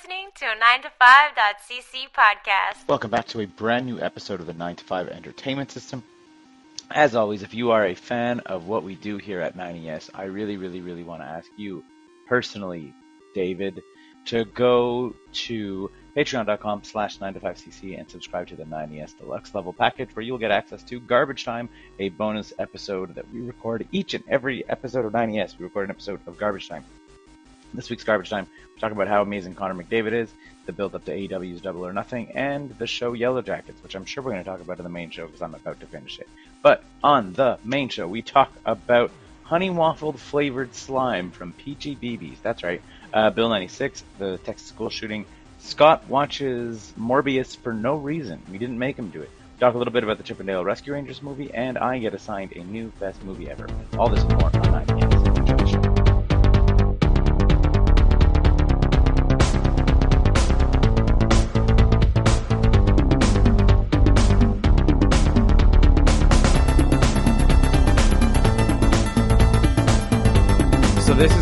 listening to a 9to5.cc podcast. Welcome back to a brand new episode of the 9 to 5 Entertainment System. As always, if you are a fan of what we do here at 9ES, I really, really, really want to ask you personally, David, to go to patreon.com slash 9to5cc and subscribe to the 9ES Deluxe level package where you'll get access to Garbage Time, a bonus episode that we record each and every episode of 9ES. We record an episode of Garbage Time. This week's Garbage Time, we talk about how amazing Connor McDavid is, the build up to AEW's Double or Nothing, and the show Yellowjackets, which I'm sure we're going to talk about in the main show because I'm about to finish it. But on the main show, we talk about honey waffled flavored slime from Peachy BBs. That's right. Uh, Bill 96, the Texas school shooting. Scott watches Morbius for no reason. We didn't make him do it. Talk a little bit about the Chip 'n Dale Rescue Rangers movie, and I get assigned a new best movie ever. All this and more on 9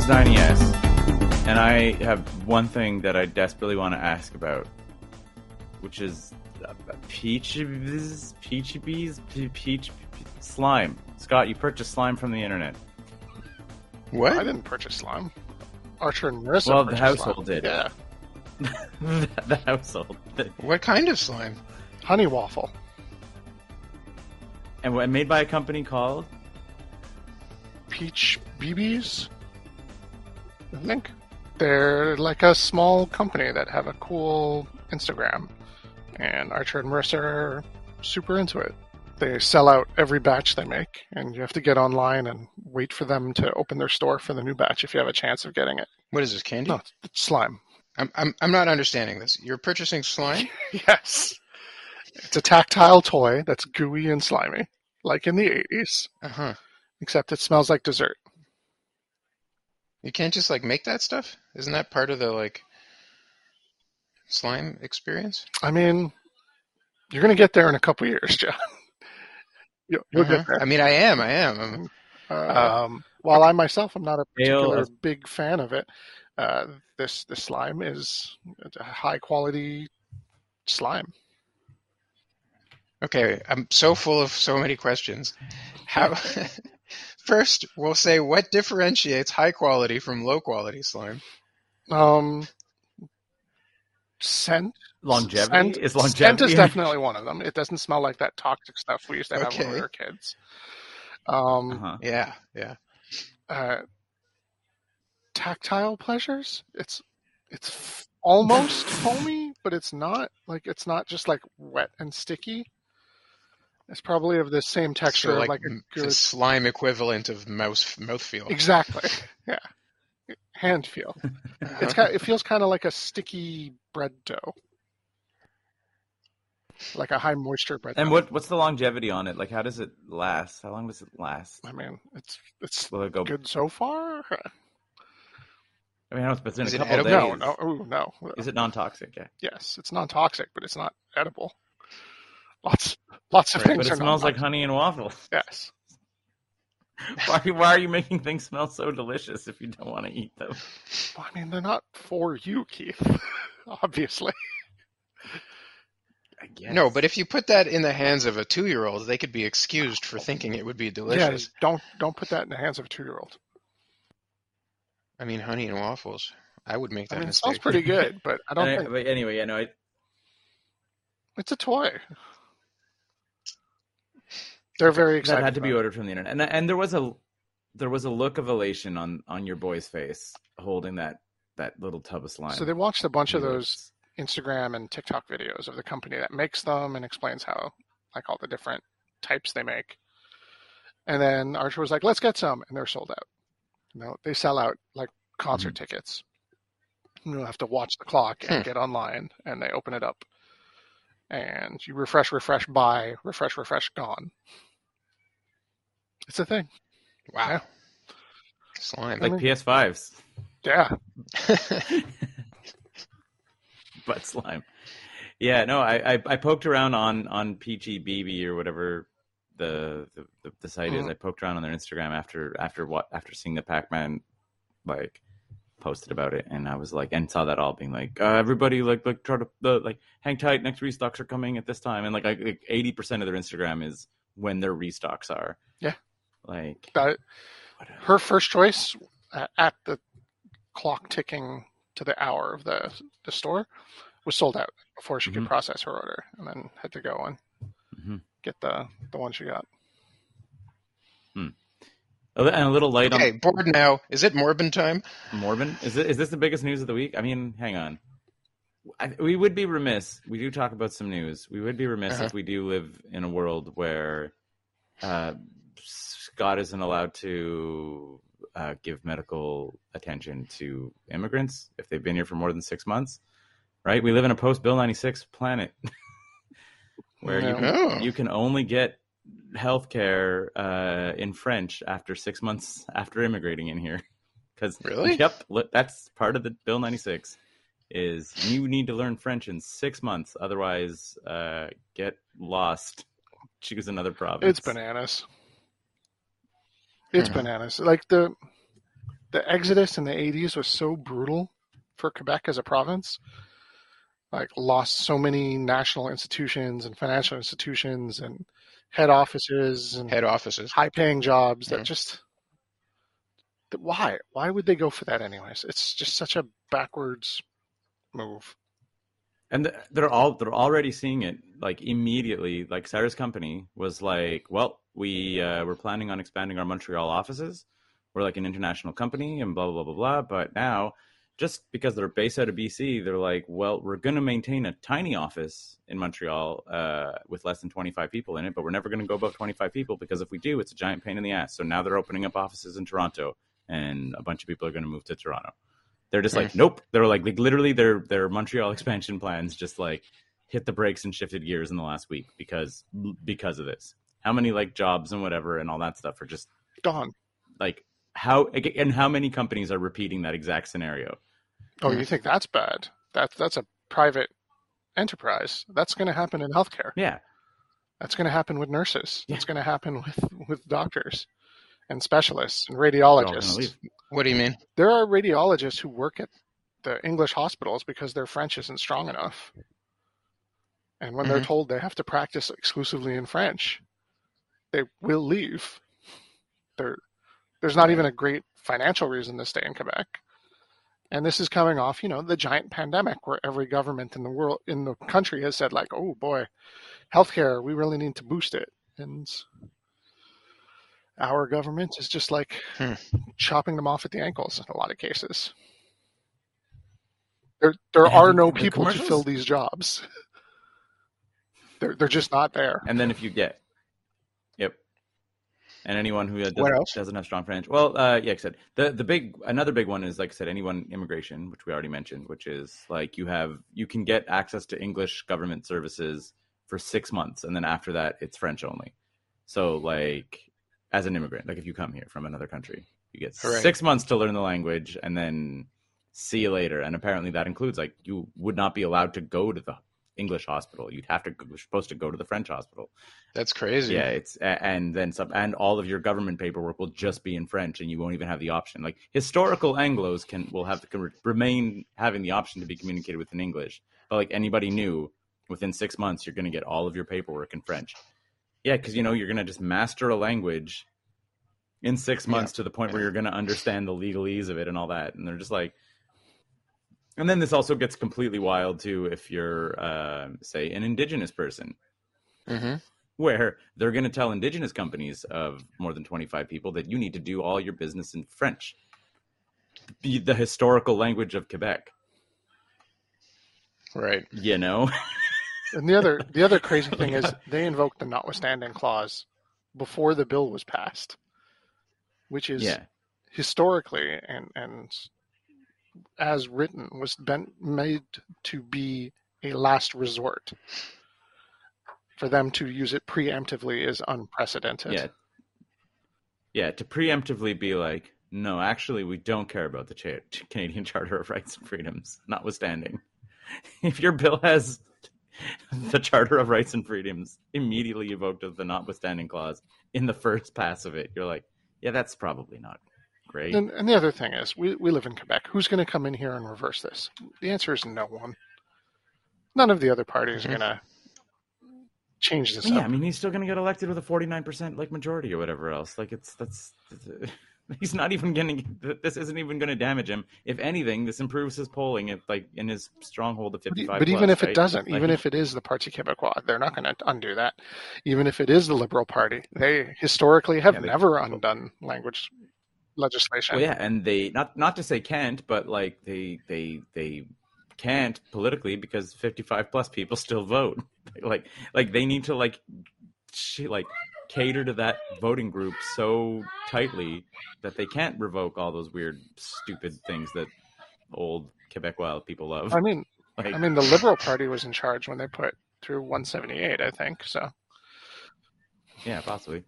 9ES, and I have one thing that I desperately want to ask about, which is uh, peach peachy bees peach, peach slime. Scott, you purchased slime from the internet. What? I didn't purchase slime. Archer and Marissa. Well, the household slime. did. Yeah, the household, What kind of slime? honey waffle. and made by a company called Peach BBs. I think they're like a small company that have a cool Instagram, and Archer and Mercer are super into it. They sell out every batch they make, and you have to get online and wait for them to open their store for the new batch if you have a chance of getting it. What is this candy? No, it's- slime. I'm, I'm I'm not understanding this. You're purchasing slime? Yes. It's a tactile toy that's gooey and slimy, like in the 80s, Uh huh. except it smells like dessert. You can't just like make that stuff? Isn't that part of the like slime experience? I mean, you're going to get there in a couple years, John. You'll, you'll Uh-huh. get there. I mean, I am. I am. I'm, uh, Um, while I myself am not a particular of- big fan of it, uh, this this slime is a high quality slime. okay. I'm so full of so many questions. How? First, we'll say what differentiates high quality from low quality slime. Um, scent. longevity. Scent, is scent longevity is definitely one of them. It doesn't smell like that toxic stuff we used to have when we Okay. were kids. Um, uh-huh. Yeah. Yeah. uh, tactile pleasures. It's it's f- almost foamy, but it's not. Like it's not just like wet and sticky. It's probably of the same texture, So, of like, like m- a the good. slime equivalent of mouse mouthfeel. Exactly. Yeah. Hand feel. Uh-huh. It's kind. It feels kind of like a sticky bread dough, like a high moisture bread. And dough. what what's the longevity on it? Like, how does it last? How long does it last? I mean, it's it's Will it go? good so far. I mean, I know it's been a couple edible? days. No, no, ooh, no. Is it non-toxic? Yeah. Yes, it's non-toxic, but it's not edible. Lots, lots of Right, things But are it smells like non-toxic. honey and waffles. Yes. Why, are you- why are you making things smell so delicious if you don't want to eat them? I mean, they're not for you, Keith. Obviously. I guess. No, but if you put that in the hands of a two-year-old, they could be excused for thinking it would be delicious. Yeah, delicious. don't don't put that in the hands of a two-year-old. I mean, honey and waffles. I would make that I mean, it mistake. smells pretty good, but I don't Any- think but anyway, yeah, no, I, it's a toy. They're very excited. that had to be ordered from the internet, and and there was a there was a look of elation on on your boy's face holding that that little tub of slime. So they watched a bunch of those Instagram and TikTok videos of the company that makes them and explains how, like, all the different types they make. And then Archer was like, "Let's get some," and they're sold out. You know, they sell out like concert tickets. You have to watch the clock and Hmm. get online, and they open it up, and you refresh, refresh, buy, refresh, refresh, gone. It's a thing. Wow. Yeah. Slime. like PS5s, Yeah, but slime. Yeah, no, I, I I poked around on on Peachy BB or whatever the the, the, the site is. Mhm. I poked around on their Instagram after after what after seeing the Pac Man like posted about it, and I was like, and saw that all being like, uh, everybody like like try to uh, like hang tight. Next restocks are coming at this time, and like eighty percent of their Instagram is when their restocks are. Yeah. Like That, her first choice uh, at the clock ticking to the hour of the the store was sold out before she Mhm. could process her order, and then had to go and Mhm. get the the one she got. li- and a little light Okay, bored now. Is it Morbin time? on Morbin. Is it, is this the biggest news of the week? I mean, hang on. I, we would be remiss. We do talk about some news. We would be remiss Uh-huh. if we do live in a world where uh, Scott isn't allowed to uh, give medical attention to immigrants if they've been here for more than six months. Right? We live in a post Bill ninety six planet where you can, Oh. you can only get healthcare uh, in French after six months after immigrating in here. Because Really? yep, that's part of the Bill ninety six. Is you need to learn French in six months, otherwise, uh, get lost. Choose another province. It's bananas. It's Mhm. bananas. Like the the exodus in the '80s was so brutal for Quebec as a province. Like lost so many national institutions and financial institutions and head offices and Head offices. high paying jobs that Yeah. just that why why would they go for that anyways it's just such a backwards move and they're all they're already seeing it like immediately like cyrus company was like well we uh, we're planning on expanding our montreal offices we're like an international company and blah blah blah blah blah but now just because they're based out of bc they're like well we're going to maintain a tiny office in montreal uh, with less than 25 people in it but we're never going to go above 25 people because if we do it's a giant pain in the ass so now they're opening up offices in toronto and a bunch of people are going to move to toronto they're just like, nope. They're like, like literally their their Montreal expansion plans just like hit the brakes and shifted gears in the last week because because of this. How many like jobs and whatever and all that stuff are just gone like how and how many companies are repeating that exact scenario? Oh Yeah. you think that's bad that's that's a private enterprise that's going to happen in healthcare Yeah, that's going to happen with nurses Yeah. that's going to happen with with doctors and specialists and they're all gonna radiologists. What do you mean? there are radiologists who work at the English hospitals because their French isn't strong enough. And when they're Mhm. told they have to practice exclusively in French, they will leave. There, there's not even a great financial reason to stay in Quebec. And this is coming off, you know, the giant pandemic where every government in the world, in the country has said, like, oh boy, healthcare, we really need to boost it. And our government is just like Hmm. chopping them off at the ankles in a lot of cases. There, there And are no people to fill these jobs. They're, they're just not there. And then if you get. And anyone who doesn't, doesn't have strong French, well, uh, yeah, like I said, the the big another big one is like I said, anyone immigration, which we already mentioned, which is like you have you can get access to English government services for six months, and then after that, it's French only. So like as an immigrant, like if you come here from another country, you get six months to learn the language, and then see you later. And apparently that includes like you would not be allowed to go to the English hospital. You'd have to you're supposed to go to the French hospital. That's crazy. Yeah, it's and then some, and all of your government paperwork will just be in French, and you won't even have the option. Like historical Anglo's can will have can remain having the option to be communicated with in English, but like anybody new, within six months, you're going to get all of your paperwork in French. Yeah, because you know you're going to just master a language in six Yeah. months to the point where you're going to understand the legalese of it and all that, and they're just like. And then this also gets completely wild too if you're, uh, say, an indigenous person. Hmm where they're going to tell indigenous companies of more than 25 people that you need to do all your business in French, be the historical language of Quebec. Right. You know, And the other the other crazy thing is they invoked the notwithstanding clause before the bill was passed, which is yeah, historically and and as written was made to be a last resort. For them to use it preemptively is unprecedented. yeah, yeah. To preemptively be like, no, actually, we don't care about the cha- Canadian Charter of Rights and Freedoms, notwithstanding. If your bill has the Charter of Rights and Freedoms immediately evoked as the notwithstanding clause in the first pass of it, you're like, yeah, that's probably not great. And, and the other thing is, we, we live in Quebec. Who's going to come in here and reverse this? The answer is no one. None of the other parties are mm-hmm. going to change this yeah, up. I mean, he's still going to get elected with a 49% like majority or whatever else. Like it's that's, that's he's not even going to this isn't even going to damage him. If anything, this improves his polling if like in his stronghold of 55 e- but even if it doesn't, Like, even if it is the Parti Québécois, they're not going to undo that. Even if it is the Liberal Party, they historically have Yeah, they- never undone language legislation. Well, yeah, and they not not to say can't, but like they they they can't politically because 55 plus people still vote. like like they need to like sh- like cater to that voting group so tightly that they can't revoke all those weird stupid things that old Quebecois people love. I mean, Like, I mean, the Liberal Party was in charge when they put through 178, I think. So Yeah, possibly.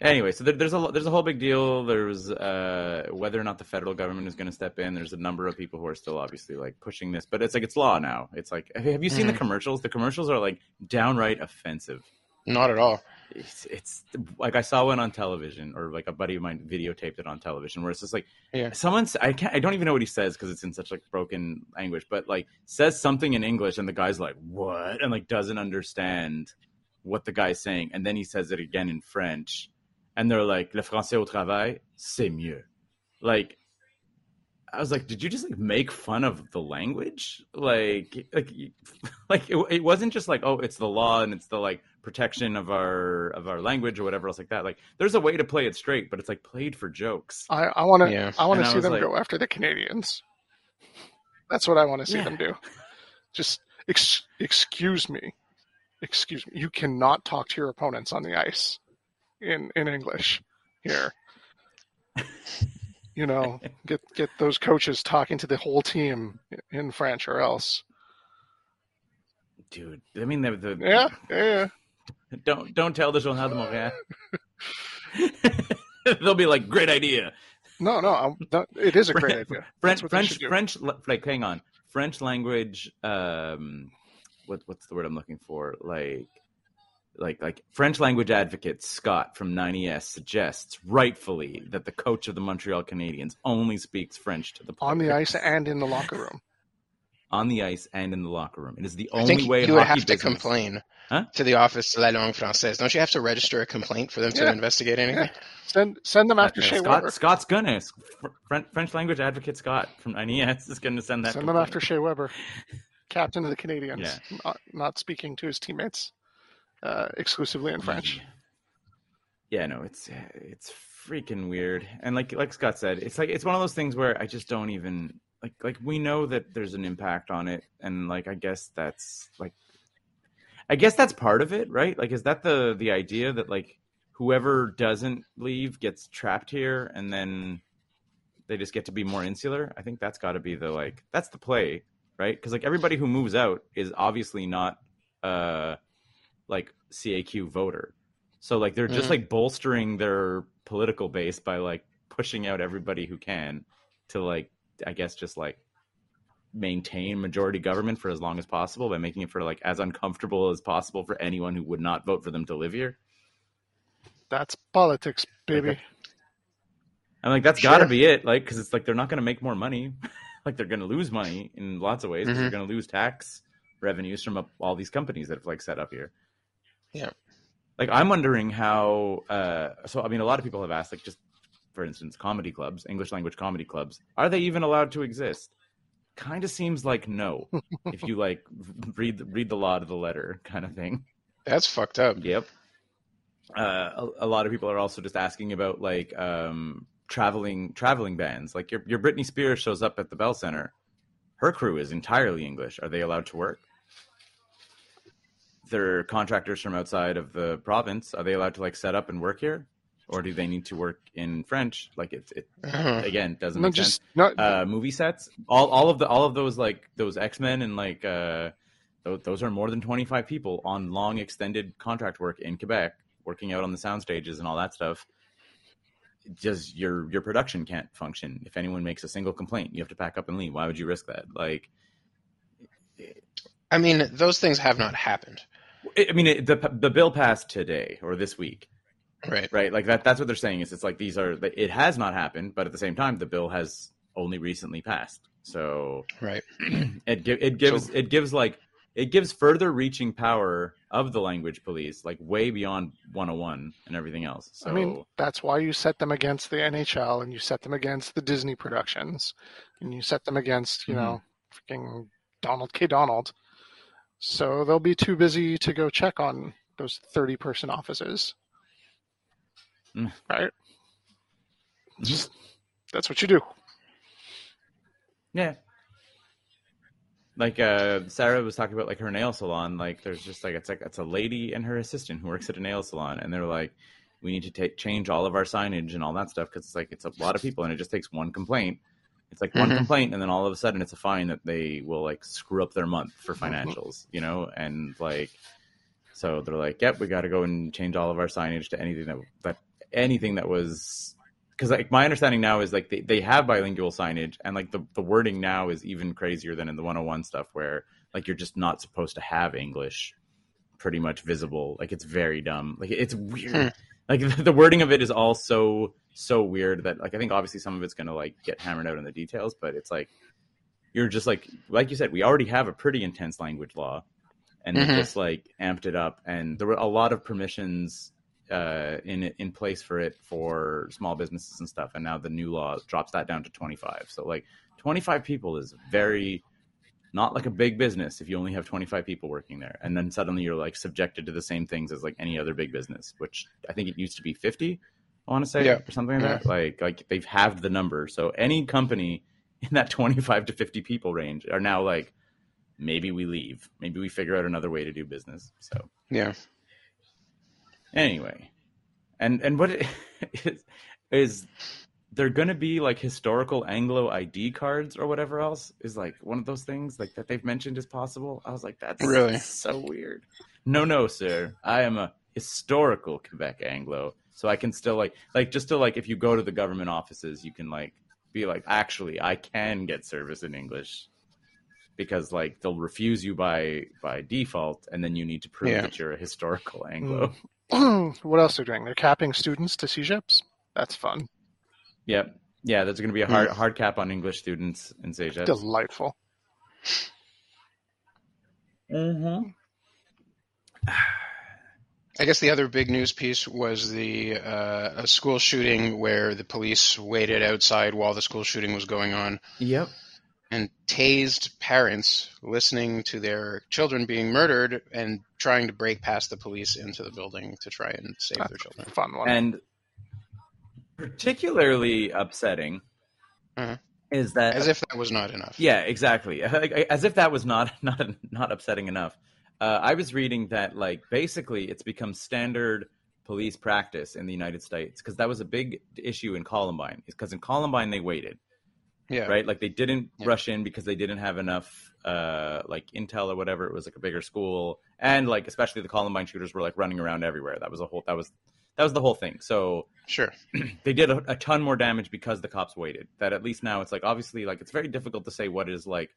Anyway, so there, there's a there's a whole big deal. There's uh, whether or not the federal government is going to step in. There's a number of people who are still obviously like pushing this, but it's like it's law now. It's like have you seen the Mhm. commercials? The commercials are like downright offensive. Not at all. It's, it's like I saw one on television, or like a buddy of mine videotaped it on television, where it's just like Yeah. someone's I can't I don't even know what he says because it's in such like broken language, but like says something in English and the guy's like what and like doesn't understand what the guy's saying, and then he says it again in French, and they're like le français au travail c'est mieux, like. I was like, did you just like make fun of the language? Like, like, like it, it wasn't just like, oh, it's the law and it's the like protection of our of our language or whatever else like that. Like, there's a way to play it straight, but it's like played for jokes. I, I want to Yeah. I want to I see them like- go after the Canadiens. That's what I want to see Yeah. them do. Just ex- excuse me, excuse me. You cannot talk to your opponents on the ice in in English here. You know, get get those coaches talking to the whole team in French, or else. Dude, I mean, the, the Yeah, yeah. yeah. don't don't tell the Journal de Montréal. They'll be like, great idea. No, no, I'm, that, it is a great idea. French, That's what they French. French. Like, hang on, French language. Um, what what's the word I'm looking for? Like, like, like French language advocate Scott from 9ES suggests rightfully that the coach of the Montreal Canadiens only speaks French to the players. on the ice and in the locker room. on the ice and in the locker room. It is the I only think way you would hockey have to business- complain Huh? to the office de la langue française. Don't you have to register a complaint for them to investigate anything? Send send them after Uh, Shea Scott, Weber. Scott's gonna French, French language advocate Scott from 9ES is gonna send that. Send them after Shea Weber, captain of the Canadiens, Yeah. not, not speaking to his teammates uh, exclusively in French. Yeah, no, it's it's freaking weird. And like like Scott said, it's like it's one of those things where I just don't even like like we know that there's an impact on it, and like I guess that's like I guess that's part of it, right? Like, is that the the idea that like whoever doesn't leave gets trapped here, and then they just get to be more insular? I think that's got to be the like that's the play, right? Because like everybody who moves out is obviously not uh like CAQ voter. So like they're just Mhm. like bolstering their political base by like pushing out everybody who can to like I guess just like maintain majority government for as long as possible by making it for like as uncomfortable as possible for anyone who would not vote for them to live here. That's politics, baby. Okay. And like that's got to be it, like because it's like they're not going to make more money, like they're going to lose money in lots of ways. 'cause They're going to lose tax revenues from up, all these companies that have like set up here. Yeah. Like I'm wondering how. Uh, so I mean, a lot of people have asked, like just for instance, comedy clubs, English language comedy clubs, are they even allowed to exist? Kind of seems like no. if you like read read the law to the letter, kind of thing. That's fucked up. Yep. Uh, a, a lot of people are also just asking about like um, traveling traveling bands. Like your your Britney Spears shows up at the Bell Center. Her crew is entirely English. Are they allowed to work? They're contractors from outside of the province. Are they allowed to like set up and work here, or do they need to work in French? Like it, it Uh-huh. again doesn't No, make sense just not. uh, movie sets. All all of the all of those like those X Men and like uh, those, those are more than twenty five people on long extended contract work in Quebec, working out on the sound stages and all that stuff. Just your your production can't function if anyone makes a single complaint. You have to pack up and leave. Why would you risk that? Like, I mean, those things have not happened. I mean, it, the the bill passed today or this week, Right. right? Like that. That's what they're saying. Is it's like these are. It has not happened, but at the same time, the bill has only recently passed. So Right. it it gives So- it gives like it gives further reaching power of the language police, like way beyond 101 and everything else. So I mean, that's why you set them against the NHL and you set them against the Disney productions and you set them against, you Mhm. know, freaking Donald K. Donald. So they'll be too busy to go check on those 30 person offices. Mm. Right? Mhm. Just, that's what you do. Yeah. Like uh Sarah was talking about like her nail salon, like there's just like it's like it's a lady and her assistant who works at a nail salon and they're like we need to take change all of our signage and all that stuff cuz it's like it's a lot of people and it just takes one complaint. It's like one Mhm. complaint and then all of a sudden it's a fine that they will like screw up their month for financials, you know? And like so they're like, "Yep, we got to go and change all of our signage to anything that that anything that was because like my understanding now is like they, they have bilingual signage and like the, the wording now is even crazier than in the 101 stuff where like you're just not supposed to have english pretty much visible like it's very dumb like it's weird Hmm. like the wording of it is all so so weird that like i think obviously some of it's going to like get hammered out in the details but it's like you're just like like you said we already have a pretty intense language law and Mhm. they just like amped it up and there were a lot of permissions uh, in in place for it for small businesses and stuff. And now the new law drops that down to 25. So like 25 people is very not like a big business if you only have 25 people working there. And then suddenly you're like subjected to the same things as like any other big business, which I think it used to be 50. I want to say Yeah. or something like that. Like like they've halved the number. So any company in that 25 to 50 people range are now like maybe we leave. Maybe we figure out another way to do business. So Yeah. Anyway and and what it is is there gonna be like historical anglo id cards or whatever else? Is like one of those things like that they've mentioned is possible? I was like that's Really? so weird. No no sir. I am a historical quebec anglo so i can still like like just to like if you go to the government offices you can like be like actually i can get service in english because like they'll refuse you by by default and then you need to prove Yeah. that you're a historical anglo mm. what else they're doing? They're capping students to CEGEPs. That's fun. Yep. Yeah, there's going to be a hard hard cap on English students in CEGEPs. Delightful. Mm-hmm. I guess the other big news piece was the uh, a school shooting where the police waited outside while the school shooting was going on Yep. And tased parents listening to their children being murdered and trying to break past the police into the building to try and save their children. fun one. And particularly upsetting Mhm. is that As if that was not enough. Yeah, exactly. As if that was not not not upsetting enough. Uh, I was reading that like basically it's become standard police practice in the United States because that was a big issue in Columbine. Because in Columbine they waited, Yeah. right? Like they didn't Yeah. rush in because they didn't have enough uh, like intel or whatever. It was like a bigger school, and like especially the Columbine shooters were like running around everywhere. That was a whole that was that was the whole thing. So Sure. they did a, a ton more damage because the cops waited. That at least now it's like obviously like it's very difficult to say what is like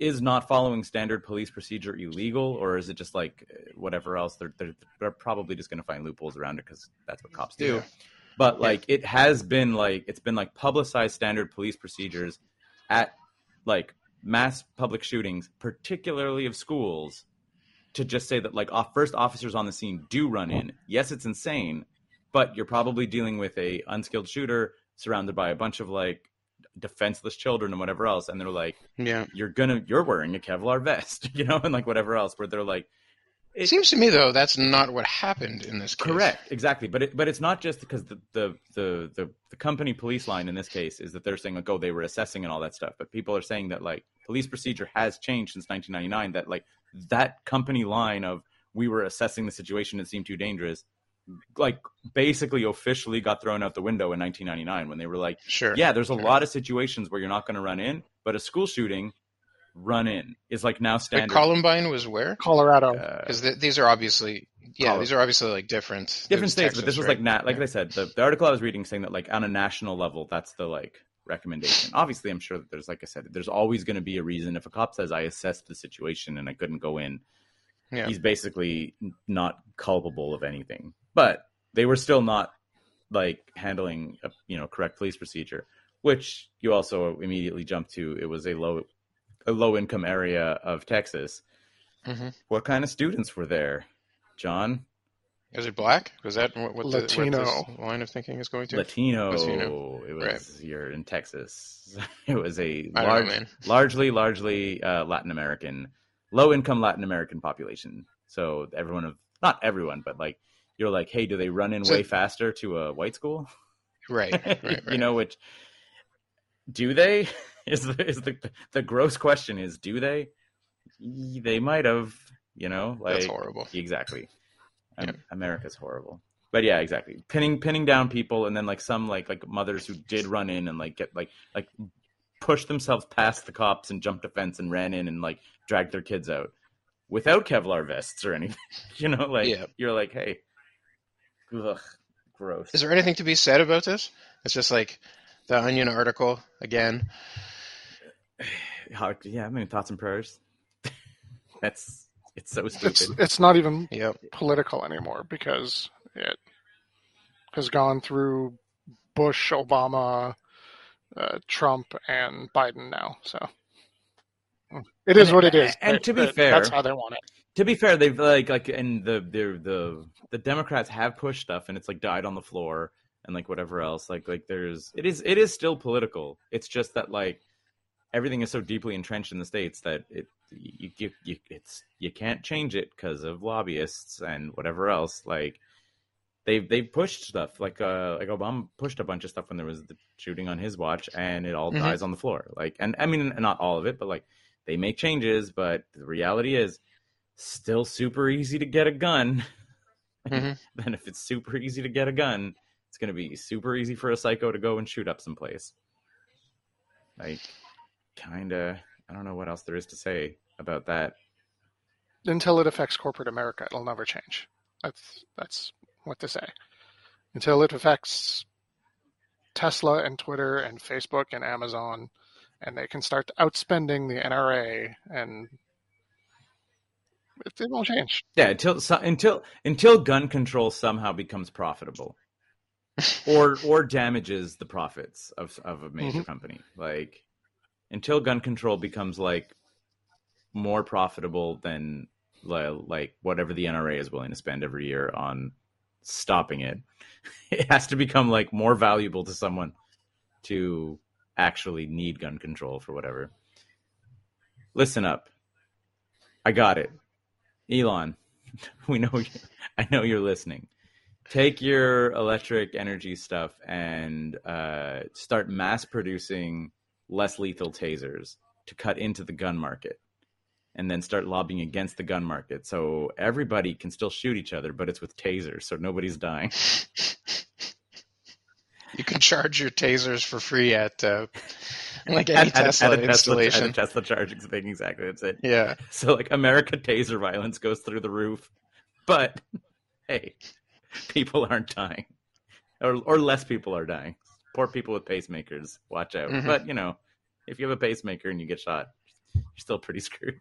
is not following standard police procedure illegal or is it just like whatever else they're they're, they're probably just going to find loopholes around it because that's what cops do. Yeah. But like it has been like it's been like publicized standard police procedures at like mass public shootings, particularly of schools, to just say that like off, first officers on the scene do run in. Yes, it's insane, but you're probably dealing with a unskilled shooter surrounded by a bunch of like defenseless children and whatever else, and they're like, Yeah. you're gonna you're wearing a Kevlar vest, you know, and like whatever else, where they're like, It seems to me though that's not what happened in this case. Correct, exactly. But it, but it's not just because the, the the the the company police line in this case is that they're saying like, oh, they were assessing and all that stuff. But people are saying that like police procedure has changed since 1999. That like that company line of we were assessing the situation it seemed too dangerous, like basically officially got thrown out the window in 1999 when they were like, Sure. yeah, there's a Sure. lot of situations where you're not going to run in, but a school shooting, run in is like now Like standard. Columbine was where? Colorado. Uh, Because th- these are obviously yeah, Colo- these are obviously like different. different There's states, but this Texas, was right? like nat like Yeah. I said, the, the article I was reading saying that like on a national level, that's the like recommendation. Obviously, I'm sure that there's like I said, there's always going to be a reason if a cop says I assessed the situation and I couldn't go in, Yeah. he's basically not culpable of anything. But they were still not like handling a you know correct police procedure, which you also immediately jump to. It was a low a low income area of Texas. hmm What kind of students were there, John? Is it black? Was that what, what, the, what Latino. this line of thinking is going to? Latino. Latino. It was Right. you're in Texas. It was a large, know, largely, largely uh, Latin American, low income Latin American population. So everyone of not everyone, but like you're like, hey, do they run in So- way faster to a white school? Right, right, right. you know, which do they? Is the is the the gross question is do they? They might have. You know, like That's horrible. Exactly. Yeah. America's horrible. But yeah, exactly. Pinning pinning down people and then like some like like mothers who did run in and like get like like pushed themselves past the cops and jumped a fence and ran in and like dragged their kids out without Kevlar vests or anything. you know, like Yeah. you're like, hey, ugh, gross. Is there anything to be said about this? It's just like the Onion article again. How, yeah, I mean thoughts and prayers. That's it's so It's stupid. it's not even Yep. political anymore because it has gone through Bush, Obama, uh, Trump, and Biden now. So it is And- what it is. and They- to be they- fair- that's how they want it. to be fair, they've like like and the the the the Democrats have pushed stuff and it's like died on the floor and like whatever else. Like like there's it is it is still political. It's just that like everything is so deeply entrenched in the states that it you you, you it's you can't change it because of lobbyists and whatever else. Like they've they've pushed stuff like uh like Obama pushed a bunch of stuff when there was the shooting on his watch and it all Mhm. dies on the floor. Like and I mean not all of it, but like they make changes, but the reality is still super easy to get a gun. Mhm. then if it's super easy to get a gun, it's going to be super easy for a psycho to go and shoot up someplace. Like, kind of, I don't know what else there is to say about that. Until it affects corporate America, it'll never change. That's that's what to say. Until it affects Tesla and Twitter and Facebook and Amazon, and they can start outspending the NRA, and it, it won't change. Yeah, until so, until until gun control somehow becomes profitable, or or damages the profits of of a major Mhm. company. Like until gun control becomes like more profitable than like whatever the NRA is willing to spend every year on stopping it, it has to become like more valuable to someone to actually need gun control for whatever. Listen up. I got it. Elon, we know you, I know you're listening. Take your electric energy stuff and uh, start mass producing less lethal tasers to cut into the gun market, and then start lobbying against the gun market so everybody can still shoot each other, but it's with tasers, so nobody's dying. You can charge your tasers for free at uh, like any At- at- Tesla at a installation. at a Tesla charging thing, exactly. That's it. yeah. So like America taser violence goes through the roof, but hey, people aren't dying, or or less people are dying. Poor people with pacemakers, watch out. Mhm. But you know, if you have a pacemaker and you get shot, you're still pretty screwed.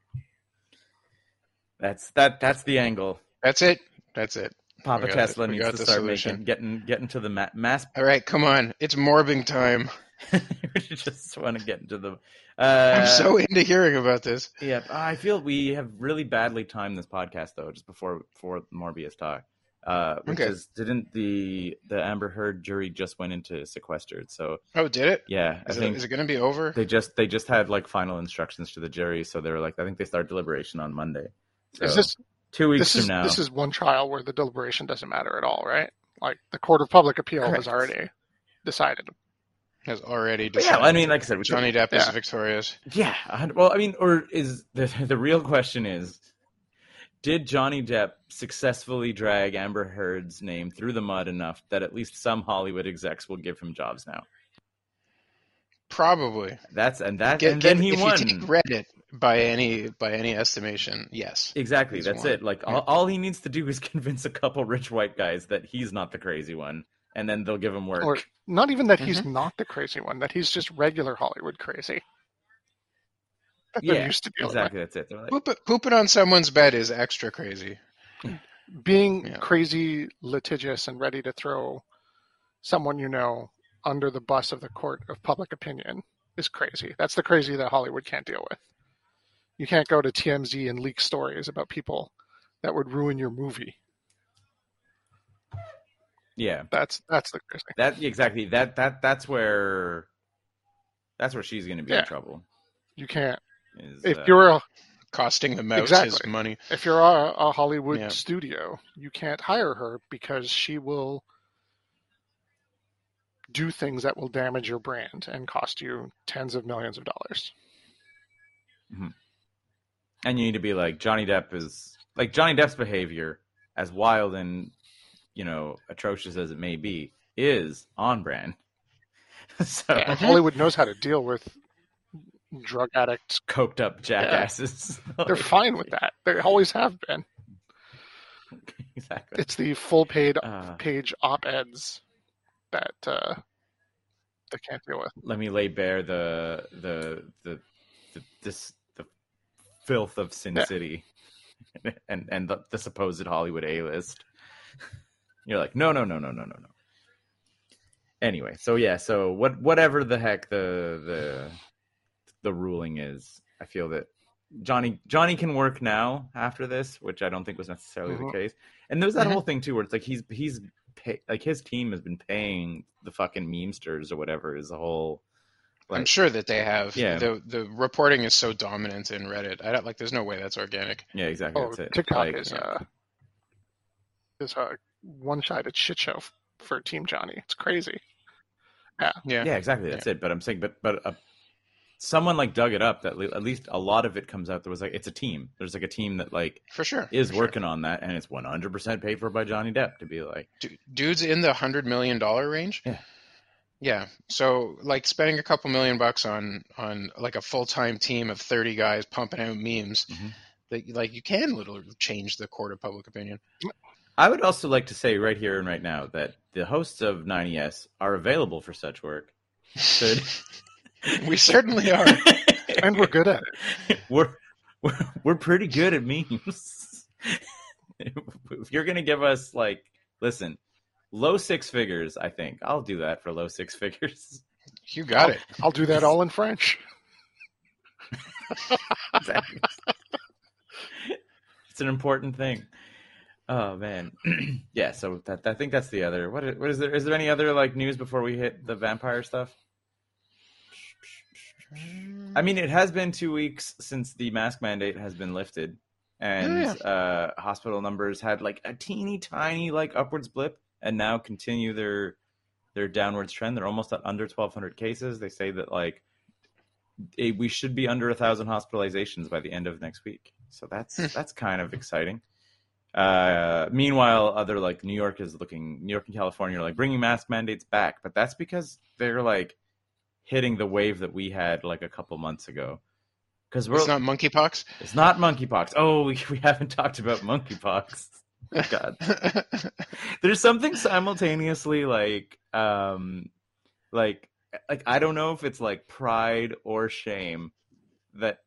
That's that. That's the angle. That's it. That's it. Papa got Tesla. Needs to start solution. making getting getting to the ma- mass. All right, come on. It's morbing time. we just want to get into the. Uh, I'm so into hearing about this. Yeah, I feel we have really badly timed this podcast though, just before before Morbius talk. Uh, which Okay. is didn't the the Amber Heard jury just went into sequestered? So Oh, did it? yeah, I think it, is it going to be over? they just they just had like final instructions to the jury, so they were like, I think they start deliberation on Monday. So Is this two weeks this from is now? this is one trial where the deliberation doesn't matter at all, right? Like the Court of Public Appeal Correct. has already decided. Has already But decided. yeah, I mean, like I said, we could- Johnny Depp is Yeah. victorious. Yeah, well, I mean, or is the the real question is, did Johnny Depp successfully drag Amber Heard's name through the mud enough that at least some Hollywood execs will give him jobs now? Probably. That's and that Get- and then get- he if won. you take Reddit by any by any estimation, yes. Exactly, that's won. it. Like all, all he needs to do is convince a couple rich white guys that he's not the crazy one, and then they'll give him work. Or not even that he's Mhm. not the crazy one, that he's just regular Hollywood crazy. Yeah, used to dealing exactly. That's it. Like, Poop, pooping on someone's bed is extra crazy. being Yeah. crazy litigious and ready to throw someone you know under the bus of the court of public opinion is crazy. That's the crazy that Hollywood can't deal with. You can't go to TMZ and leak stories about people that would ruin your movie. Yeah, That's that's the crazy. that exactly that that that's where that's where she's going to be Yeah. in trouble. You can't. Is, If uh, you're a Costing the mouse his money. if you're a, a Hollywood Yeah. studio, you can't hire her because she will do things that will damage your brand and cost you tens of millions of dollars. and you need to be like Johnny Depp is like Johnny Depp's behavior, as wild and you know atrocious as it may be, is on brand. so And Hollywood knows how to deal with drug addicts. coked up jackasses. They're fine with that. They always have been. exactly. It's the full paid Uh, page op eds that uh, they can't deal with. let me lay bare the the the, the this the filth of Sin Yeah. City and and the, the supposed Hollywood A list. You're like, no, no, no, no, no, no, no. Anyway, so yeah, so what whatever the heck the the the ruling is, I feel that Johnny Johnny can work now after this, which I don't think was necessarily Mhm. the case. And there's that Mhm. whole thing too, where it's like he's he's pay, like his team has been paying the fucking memesters or whatever is the whole. I'm sure that they have. Yeah. The the reporting is so dominant in Reddit. I don't like. There's no way that's organic. yeah, exactly. Oh, that's it. TikTok Like, is yeah. uh, is a one-sided shit show for Team Johnny. It's crazy. Yeah. yeah, yeah exactly. That's it. But I'm saying, but but uh, someone like dug it up that le- at least a lot of it comes out. There was like it's a team. There's like a team that like For sure. is for sure. working on that, and it's 100 percent paid for by Johnny Depp to be like, Du- dudes in the hundred million dollar range. Yeah. Yeah. So like spending a couple million bucks on on like a full time team of thirty guys pumping out memes. Mhm. That like you can literally change the court of public opinion. I would also like to say right here and right now that the hosts of 9ES are available for such work. Should we certainly are. And we're good at it. we're, we're we're pretty good at memes. if you're gonna give us like, listen, low six figures, I think I'll do that for low six figures. You got it. I'll do that all in French. It's an important thing. Oh man, yeah. So that I think that's the other. What is, what is there? Is there any other like news before we hit the vampire stuff? I mean, it has been two weeks since the mask mandate has been lifted, and uh, hospital numbers had like a teeny tiny like upwards blip, and now continue their their downwards trend. They're almost at under twelve hundred cases. They say that like we should be under a thousand hospitalizations by the end of next week. So that's Hmm. that's kind of exciting. Uh, meanwhile, other like New York is looking, New York and California are like bringing mask mandates back, but that's because they're like hitting the wave that we had like a couple months ago. Because we're It's not monkeypox. it's not monkeypox. Oh, we, we haven't talked about monkeypox. God, there's something simultaneously like um like like I don't know if it's like pride or shame that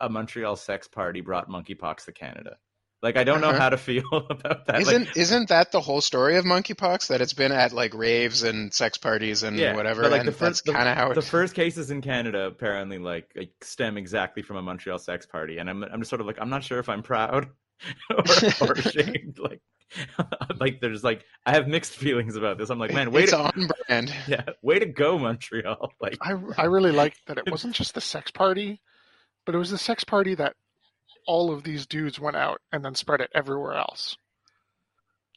a Montreal sex party brought monkeypox to Canada. Like I don't know Uh-huh. how to feel about that. Like, isn't isn't that the whole story of monkeypox? That it's been at like raves and sex parties and Yeah, whatever. but, like, and the first- that's kind of how it. the first cases in Canada apparently like, like stem exactly from a Montreal sex party, and I'm I'm just sort of like I'm not sure if I'm proud or, or ashamed. like like there's like I have mixed feelings about this. I'm like, man, wait, it's to, on brand. yeah, way to go, Montreal. Like I, I really liked that it wasn't just the sex party, but it was the sex party that all of these dudes went out and then spread it everywhere else.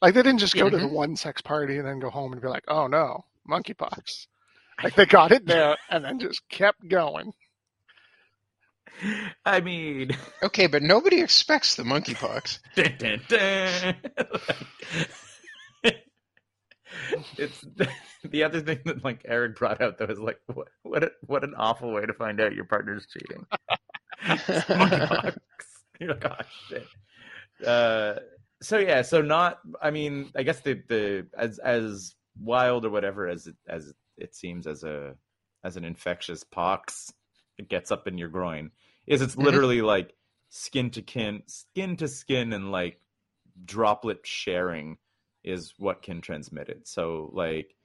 Like they didn't just go to the mm-hmm. one sex party and then go home and be like, "Oh no, monkeypox." Like they got it there and then just kept going. I mean, Okay, but nobody expects the monkeypox. dun, dun, dun. it's the other thing that like Eric brought out though is like what what a, what an awful way to find out your partner's cheating. Monkeypox. You're like, oh shit. Uh, so yeah, so not. I mean, I guess the the as as wild or whatever as it as it seems as a as an infectious pox, it gets up in your groin. Is it's Mhm. literally like skin to skin, skin to skin, and like droplet sharing is what can transmit it. So like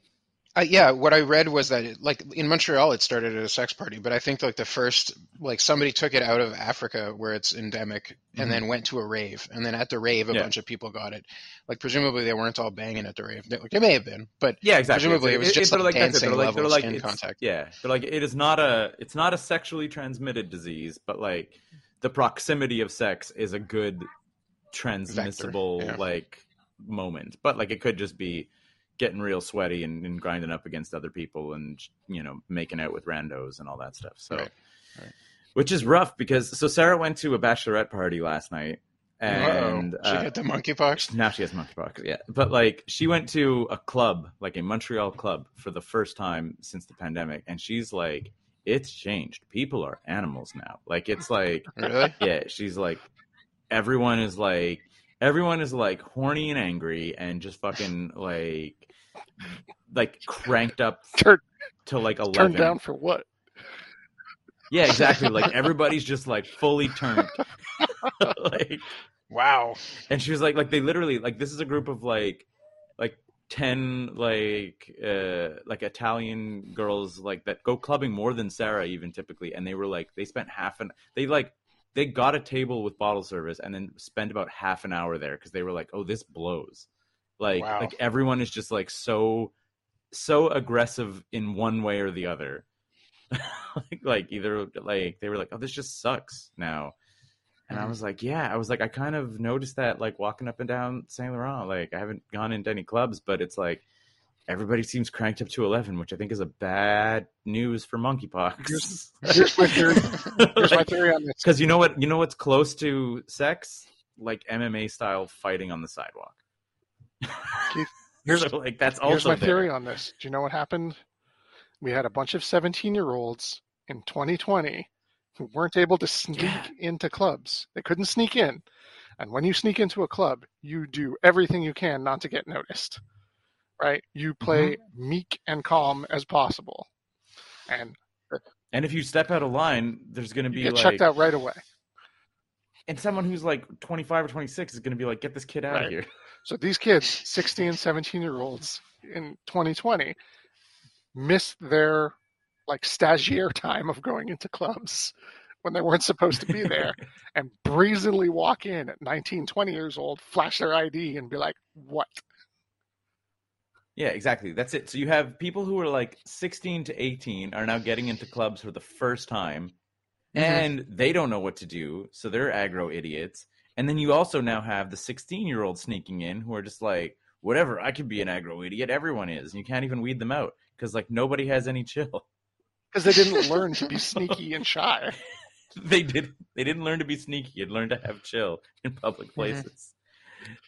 Uh, yeah, what I read was that it, like in Montreal it started at a sex party, but I think like the first like somebody took it out of Africa where it's endemic and Mhm. then went to a rave, and then at the rave a Yeah. bunch of people got it. Like presumably they weren't all banging at the rave. They, like, they may have been, but Yeah, exactly. Presumably it was just they're like dancing They're like, they're level like, skin contact. Yeah, they're like it is not a it's not a sexually transmitted disease, but like the proximity of sex is a good transmissible yeah. like moment. But like it could just be getting real sweaty and, and grinding up against other people and you know making out with randos and all that stuff. So, Right, right. which is rough because so Sarah went to a bachelorette party last night and Uh-oh. she uh, had the monkeypox. now she has monkeypox. Yeah, but like she went to a club, like a Montreal club, for the first time since the pandemic, and she's like, "It's changed. People are animals now. Like it's like, Really? yeah." She's like, everyone is like, everyone is like horny and angry and just fucking like, like cranked up Turn, to like eleven. turned down for what? Yeah, exactly. Like everybody's just like fully turned. like Wow. and she was like like they literally like this is a group of like like 10 like uh like italian girls like that go clubbing more than sarah even typically and they were like they spent half an they like they got a table with bottle service and then spent about half an hour there because they were like oh this blows like Wow. like everyone is just like so so aggressive in one way or the other like, like either like they were like oh this just sucks now and I Mhm. was like, yeah, I was like, I kind of noticed that like walking up and down Saint Laurent. Like, I haven't gone into any clubs, but it's like everybody seems cranked up to 11, which I think is a bad news for monkeypox. Here's- Here's my theory. Here's my theory on this. Because you know what? You know what's close to sex? Like MMA style fighting on the sidewalk. Here's- so, like that's also Here's my there. theory on this. Do you know what happened? We had a bunch of 17 year olds in 2020 who weren't able to sneak Yeah. into clubs. They couldn't sneak in. And when you sneak into a club, you do everything you can not to get noticed. Right? You play Mm-hmm. meek and calm as possible. And And if you step out of line, there's going to you be get like, checked out right away. And someone who's like 25 or 26 is going to be like, get this kid out Right. of here. So these kids, 16, and 17 year olds in 2020, missed their like stagiaire time of going into clubs when they weren't supposed to be there and breezily walk in at 19, 20 years old, flash their ID and be like, what? Yeah, exactly. That's it. So you have people who are like 16 to 18 are now getting into clubs for the first time Mm-hmm. and they don't know what to do. So they're aggro idiots. And then you also now have the 16 year old sneaking in who are just like, whatever, I could be an aggro idiot. Everyone is. And you can't even weed them out because like nobody has any chill. Because they didn't learn to be sneaky and shy. they did. They didn't learn to be sneaky and learn to have chill in public mm-hmm. places.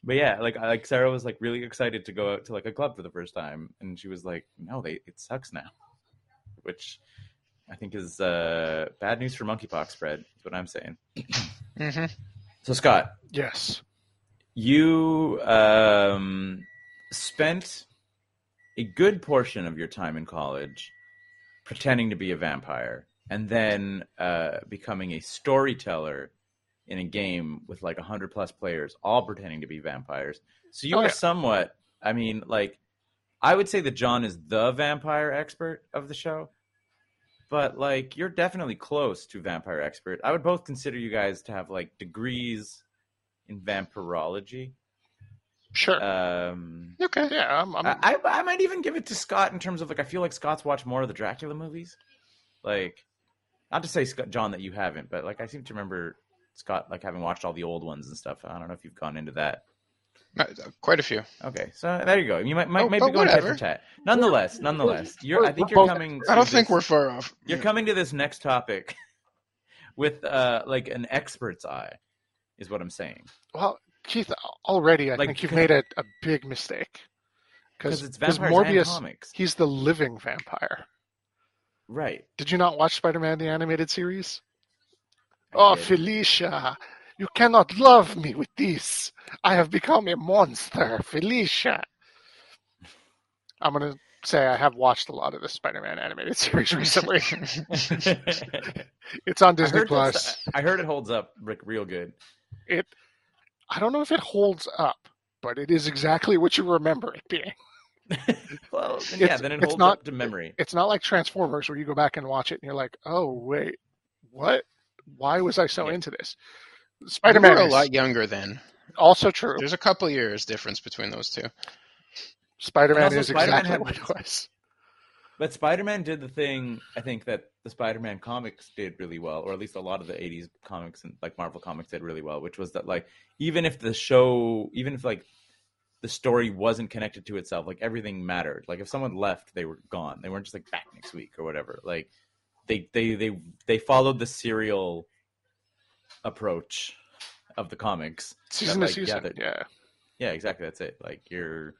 But yeah, like like Sarah was like really excited to go out to like a club for the first time, and she was like, "No, they it sucks now," which I think is uh, bad news for monkeypox spread. Is what I'm saying. hmm So Scott, Yes. you um, spent a good portion of your time in college pretending to be a vampire and then uh, becoming a storyteller in a game with like 100 plus players all pretending to be vampires so you Oh, are yeah. somewhat i mean like i would say that john is the vampire expert of the show but like you're definitely close to vampire expert i would both consider you guys to have like degrees in vampirology Sure. um Okay. yeah, I'm, I'm, I, I I might even give it to Scott in terms of like I feel like Scott's watched more of the Dracula movies. Like, not to say Scott, John that you haven't, but like I seem to remember Scott like having watched all the old ones and stuff. I don't know if you've gone into that. Uh, Quite a few. Okay, so there you go. You might might Oh, maybe but going tit whatever. for tat. Nonetheless, nonetheless, you're. I we're- think we're you're both coming. I don't to think this- we're far off. You're coming to this next topic with uh like an expert's eye, is what I'm saying. well, Keith, already I Like, think you've made a, a big mistake. Because it's 'cause vampires and Morbius, comics, he's the living vampire. right? Did you not watch Spider-Man the animated series? I Oh, did. Felicia, you cannot love me with this. I have become a monster, Felicia. I'm gonna say I have watched a lot of the Spider-Man animated series recently. it's on I Disney heard Plus. I heard it holds up real good. It I don't know if it holds up, but it is exactly what you remember it being. well, then, yeah, then it it's holds not- up to memory. It's not like Transformers where you go back and watch it and you're like, oh wait, what? Why was I so Yeah. into this? We Spider-Man were a lot younger then. also true. There's a couple years difference between those two. Spider-Man is Spider-Man exactly had- what it was. But Spider-Man did the thing I think that the Spider-Man comics did really well, or at least a lot of the '80s comics and like Marvel comics did really well, which was that like even if the show, even if like the story wasn't connected to itself, like everything mattered. Like if someone left, they were gone. They weren't just like back next week or whatever. Like they they they they followed the serial approach of the comics. Season like, to yeah, season. that- yeah. Yeah, exactly. That's it. Like your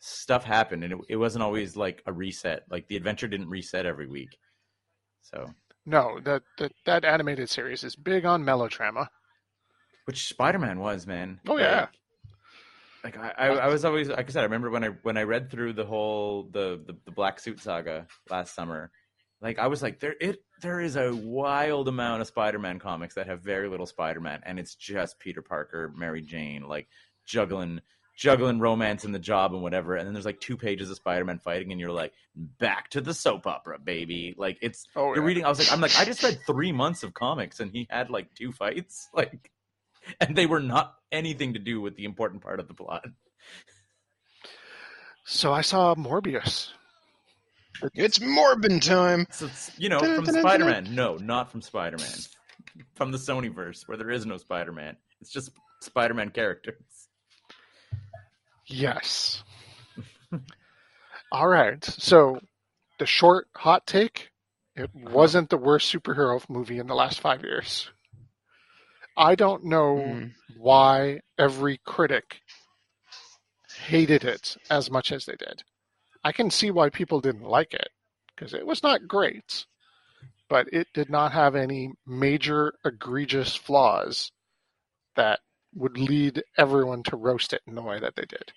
stuff happened, and it, it wasn't always like a reset. Like the adventure didn't reset every week. So, No, that, that that animated series is big on melodrama. which Spider Man was, man. Oh, yeah. Like, like I, I, I was always like I said. I remember when I when I read through the whole the the, the Black Suit saga last summer. Like I was like, there it there is a wild amount of Spider Man comics that have very little Spider Man, and it's just Peter Parker, Mary Jane, like juggling juggling romance and the job and whatever and then there's like two pages of spider-man fighting and you're like back to the soap opera baby like it's Oh, you're yeah. reading i was like i'm like i just read three months of comics and he had like two fights like and they were not anything to do with the important part of the plot So I saw Morbius. It's Morbin time. so it's you know from spider-man no not from spider-man from the sony verse where there is no spider-man it's just spider-man characters Yes. All right. So the short hot take, it wasn't the worst superhero movie in the last five years. I don't know Hmm. why every critic hated it as much as they did. I can see why people didn't like it because it was not great, but it did not have any major egregious flaws that would lead everyone to roast it in the way that they did.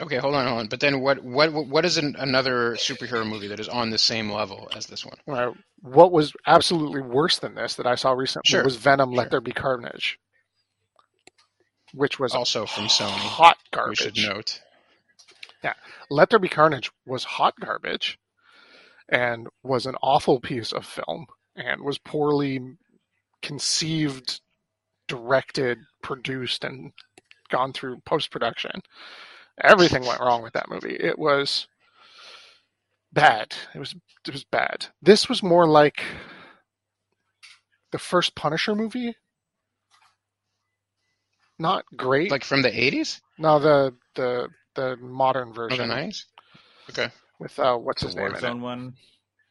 Okay, hold on, hold on. But then what? What? What is an, another superhero movie that is on the same level as this one? Uh, what was absolutely worse than this that I saw recently Sure, was Venom: sure. Let There Be Carnage, which was Also from Sony. hot garbage. We should note. Let There Be Carnage was hot garbage, and was an awful piece of film, and was poorly conceived, directed, produced, and gone through post production. Everything went wrong with that movie. It was bad. It was it was bad. This was more like the first Punisher movie. Not great. Like from the '80s no, the the the modern version the '90s? Okay. with uh, what's the his name in it? warzone one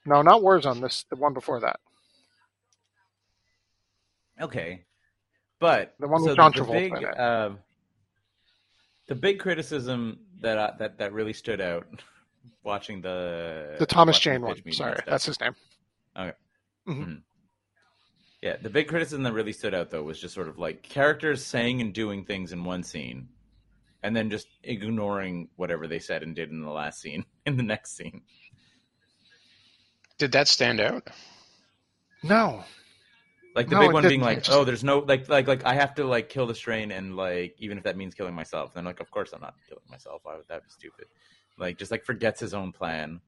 No, not Warzone. This the one before that. Okay, but The one with John the, Travolta big, in it. uh, the big criticism that I, that that really stood out watching the The Thomas Jane the one. Sorry, that's his name. Okay. Yeah, the big criticism that really stood out though was just sort of like characters saying and doing things in one scene, and then just ignoring whatever they said and did in the last scene in the next scene. Did that stand out? No, Like the No, big one being like, just- "Oh, there's no like like like I have to like kill the strain and like even if that means killing myself." Then like, "Of course I'm not killing myself. Why would that be stupid?" Like just like forgets his own plan.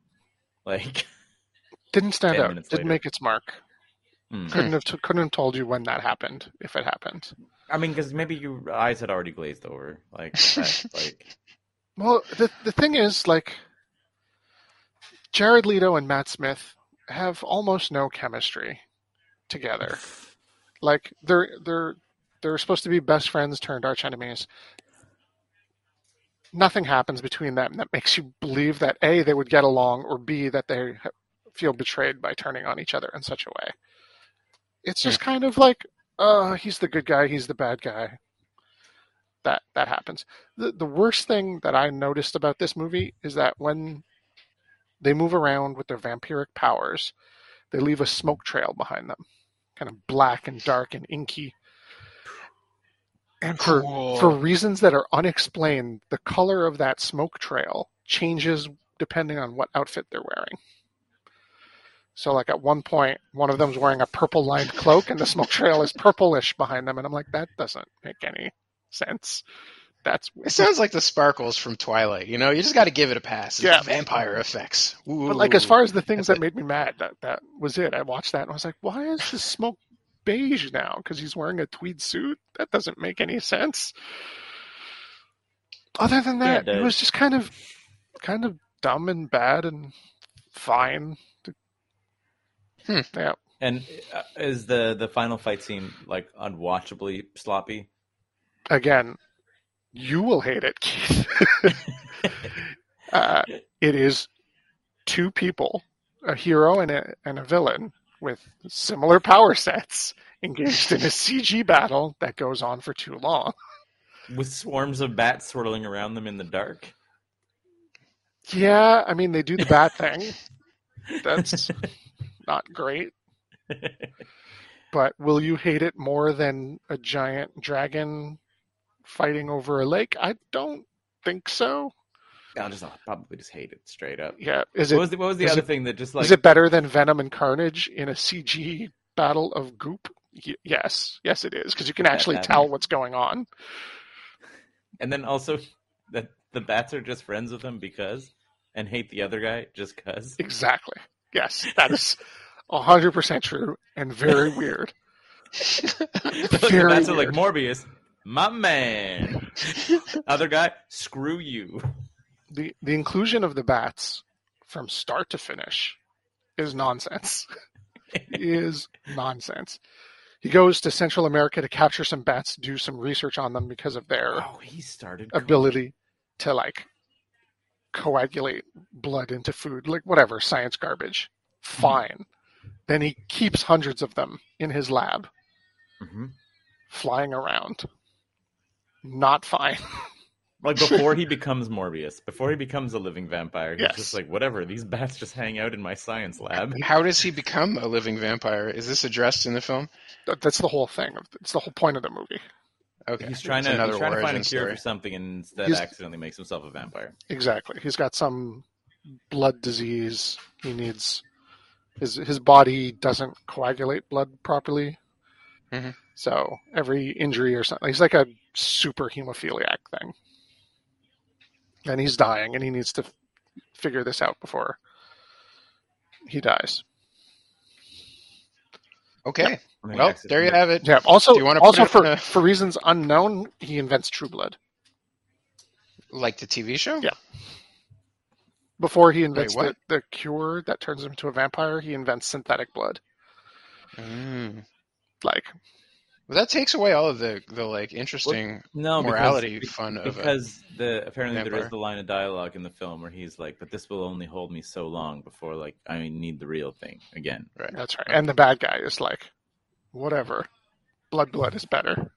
Like didn't stand 10 out. Didn't later. make its mark. Hmm. Couldn't have t- couldn't have told you when that happened if it happened. I mean, because maybe your eyes had already glazed over. Like that, like Well, the the thing is, like, Jared Leto and Matt Smith have almost no chemistry together. Like they're they're they're supposed to be best friends turned arch enemies. Nothing happens between them that makes you believe that a they would get along, or b that they feel betrayed by turning on each other in such a way. It's just kind of like, uh, he's the good guy, he's the bad guy. That that happens. The the worst thing that I noticed about this movie is that when they move around with their vampiric powers, they leave a smoke trail behind them, kind of black and dark and inky. And for Cool. for reasons that are unexplained, the color of that smoke trail changes depending on what outfit they're wearing. So, like at one point, one of them's wearing a purple lined cloak, and the smoke trail is purplish behind them, and I'm like, that doesn't make any sense. That's It sounds like the sparkles from Twilight. You know, you just got to give it a pass. It's Yeah. vampire effects. But like as far as the things that made me mad, that that was it. I watched that and I was like, why is the smoke beige now? Because he's wearing a tweed suit. That doesn't make any sense. Other than Yeah, that, it it was just kind of kind of dumb and bad and fine. Hmm. Yeah. And uh, is the the final fight scene like unwatchably sloppy? Again, you will hate it, Keith. uh, it is two people, a hero and a and a villain with similar power sets engaged in a CG battle that goes on for too long. With swarms of bats swirling around them in the dark. Yeah, I mean they do the bat thing. That's not great. But will you hate it more than a giant dragon fighting over a lake? I don't think so. I'll just I'll probably just hate it straight up. Yeah, is What it was the, what was the other it- thing that just like is it better than Venom and Carnage in a CG battle of goop? Y- yes, yes, it is because you can That- actually tell what's going on. and then also that the bats are just friends with him because and hate the other guy just cuz. Exactly. Yes, that is hundred percent true and very weird. the Very bats are like. Morbius, my man. other guy, screw you. The the inclusion of the bats from start to finish is nonsense. is nonsense. He goes to Central America to capture some bats, do some research on them because of their Oh, he started ability to like coagulate blood into food, like whatever, science garbage. Fine. Then he keeps hundreds of them in his lab, Mhm. flying around. Not fine. Like before he becomes Morbius, before he becomes a living vampire, he's Yes. just like, whatever, these bats just hang out in my science lab. How does he become a living vampire? Is this addressed in the film? That's the whole thing. It's the whole point of the movie. Okay, He's trying It's to he's trying to find a cure story. for something and instead He's- accidentally makes himself a vampire. Exactly. He's got some blood disease. He needs his his body doesn't coagulate blood properly. Mhm. So every injury or something, he's like a super hemophiliac thing, and he's dying, and he needs to f- figure this out before he dies. Okay, I well, there you have it. Yeah. Also, Do you wanna also for a- for reasons unknown, he invents True Blood Like the TV show? Yeah. before he invents what? the, the cure that turns him into a vampire. He invents synthetic blood. Mm. Like Well, that takes away all of the the like interesting No, morality be- fun of it. because the apparently there vampire. is the line of dialogue in the film where he's like, "But this will only hold me so long before like I need the real thing again." Right. That's right. And the bad guy is like, whatever. Blood blood is better.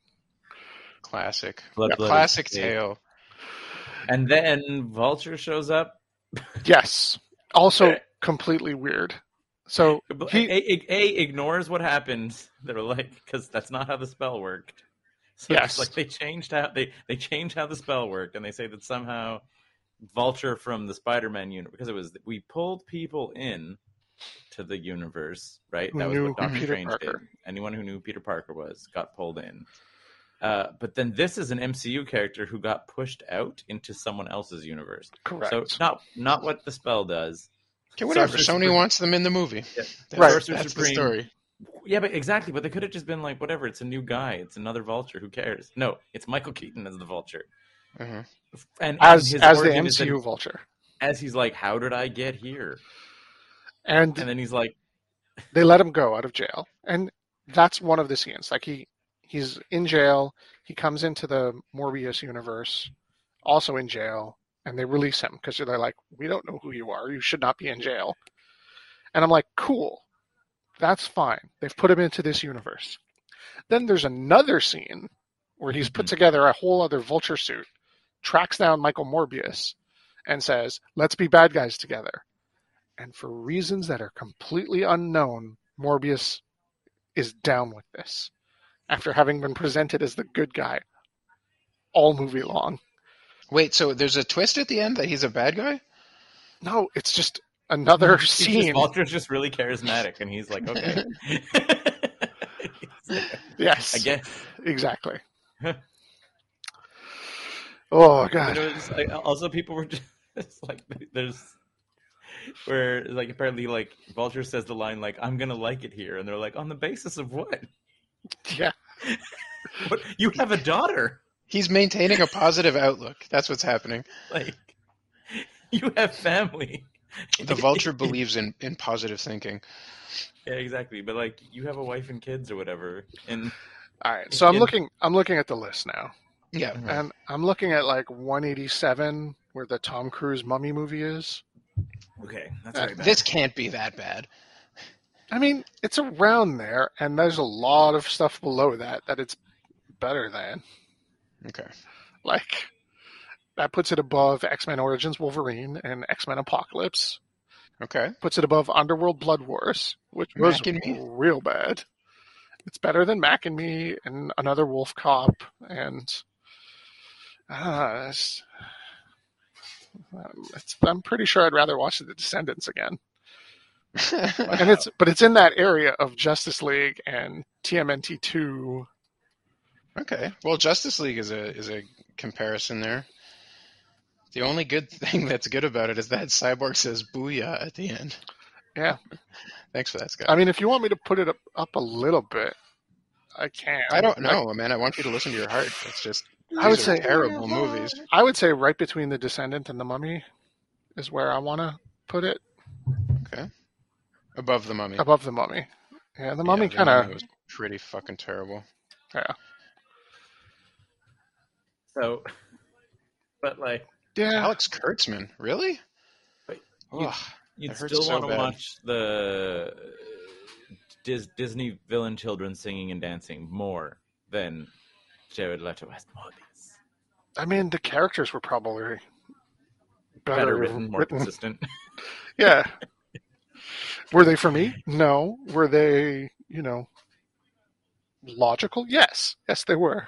Classic. Blood, Yeah, blood, classic tale. And then Vulture shows up. Yes. Also eh. completely weird. So He, he a, a, ignores what happened. They're like, because that's not how the spell worked. So Yes. like they changed how they they changed how the spell worked, and they say that somehow Vulture from the Spider-Man unit because it was we pulled people in to the universe, right? Who that was what Doctor Strange did. Anyone who knew Peter Parker was got pulled in. Uh, but then this is an MCU character who got pushed out into someone else's universe. correct. So it's not not what the spell does. Okay, whatever. Sorcerer Sony Supreme- wants them in the movie. Yeah. That's, Right. That's Sorcerer the story. Yeah, but exactly. But they could have just been like, whatever. It's a new guy. It's another Vulture. Who cares? No, it's Michael Keaton as the Vulture. Mhm. And as and his as the origin is that- MCU vulture. as he's like, how did I get here? And And then he's like, they let him go out of jail. And that's one of the scenes. Like he he's in jail, he comes into the Morbius universe, also in jail, and they release him because they're like, We don't know who you are, you should not be in jail. And I'm like, Cool. That's fine. They've put him into this universe. Then there's another scene where he's put Mhm. together a whole other vulture suit, tracks down Michael Morbius, and says, Let's be bad guys together. And for reasons that are completely unknown, Morbius is down with this after having been presented as the good guy all movie long. Wait, so there's a twist at the end that he's a bad guy? No, it's just another he's just- scene. Vulture's just really charismatic, and he's like, okay. Yes, I guess. exactly. Oh god. was like, also people were just like there's where like apparently like Vulture says the line like I'm gonna like it here and they're like on the basis of what? Yeah. What you have a daughter. He's maintaining a positive outlook. That's what's happening. Like you have family. The vulture believes in, in positive thinking. Yeah, exactly. But like you have a wife and kids or whatever. And All right. So I'm Yeah. looking. I'm looking at the list now, Yeah. Mhm. and I'm looking at like 187, where the Tom Cruise Mummy movie is. okay, that's Uh, very bad. This can't be that bad. I mean, it's around there, and there's a lot of stuff below that that it's better than. Okay. Like that puts it above X Men Origins Wolverine and X Men Apocalypse. Okay. Puts it above Underworld Blood Wars, which was Mac Me? real bad. It's better than Mac and Me and Another Wolf Cop and uh, it's, um, it's, I'm pretty sure I'd rather watch The Descendants again. and it's but it's in that area of Justice League and TMNT two. Okay. Well, Justice League is a is a comparison there. The only good thing that's good about it is that Cyborg says "booyah" at the end. Yeah. Thanks for that, Scott. I mean, if you want me to put it up, up a little bit, I can't. I don't know, man. I want you to listen to your heart. It's just I would say- terrible movies. I would say right between the Descendant and the Mummy is where I want to put it Okay. Above the Mummy. above the Mummy. Yeah, the Mummy the kind of. was pretty fucking terrible. Yeah. So but like Yeah. Alex Kurtzman, really? You- Ugh. You'd still so want to bad. watch the uh, Dis- Disney villain children singing and dancing more than Jared Leto as Morbius. I mean, the characters were probably better, Better written, more consistent. Yeah. were they for me? No. Were they, you know, logical? Yes. Yes, they were.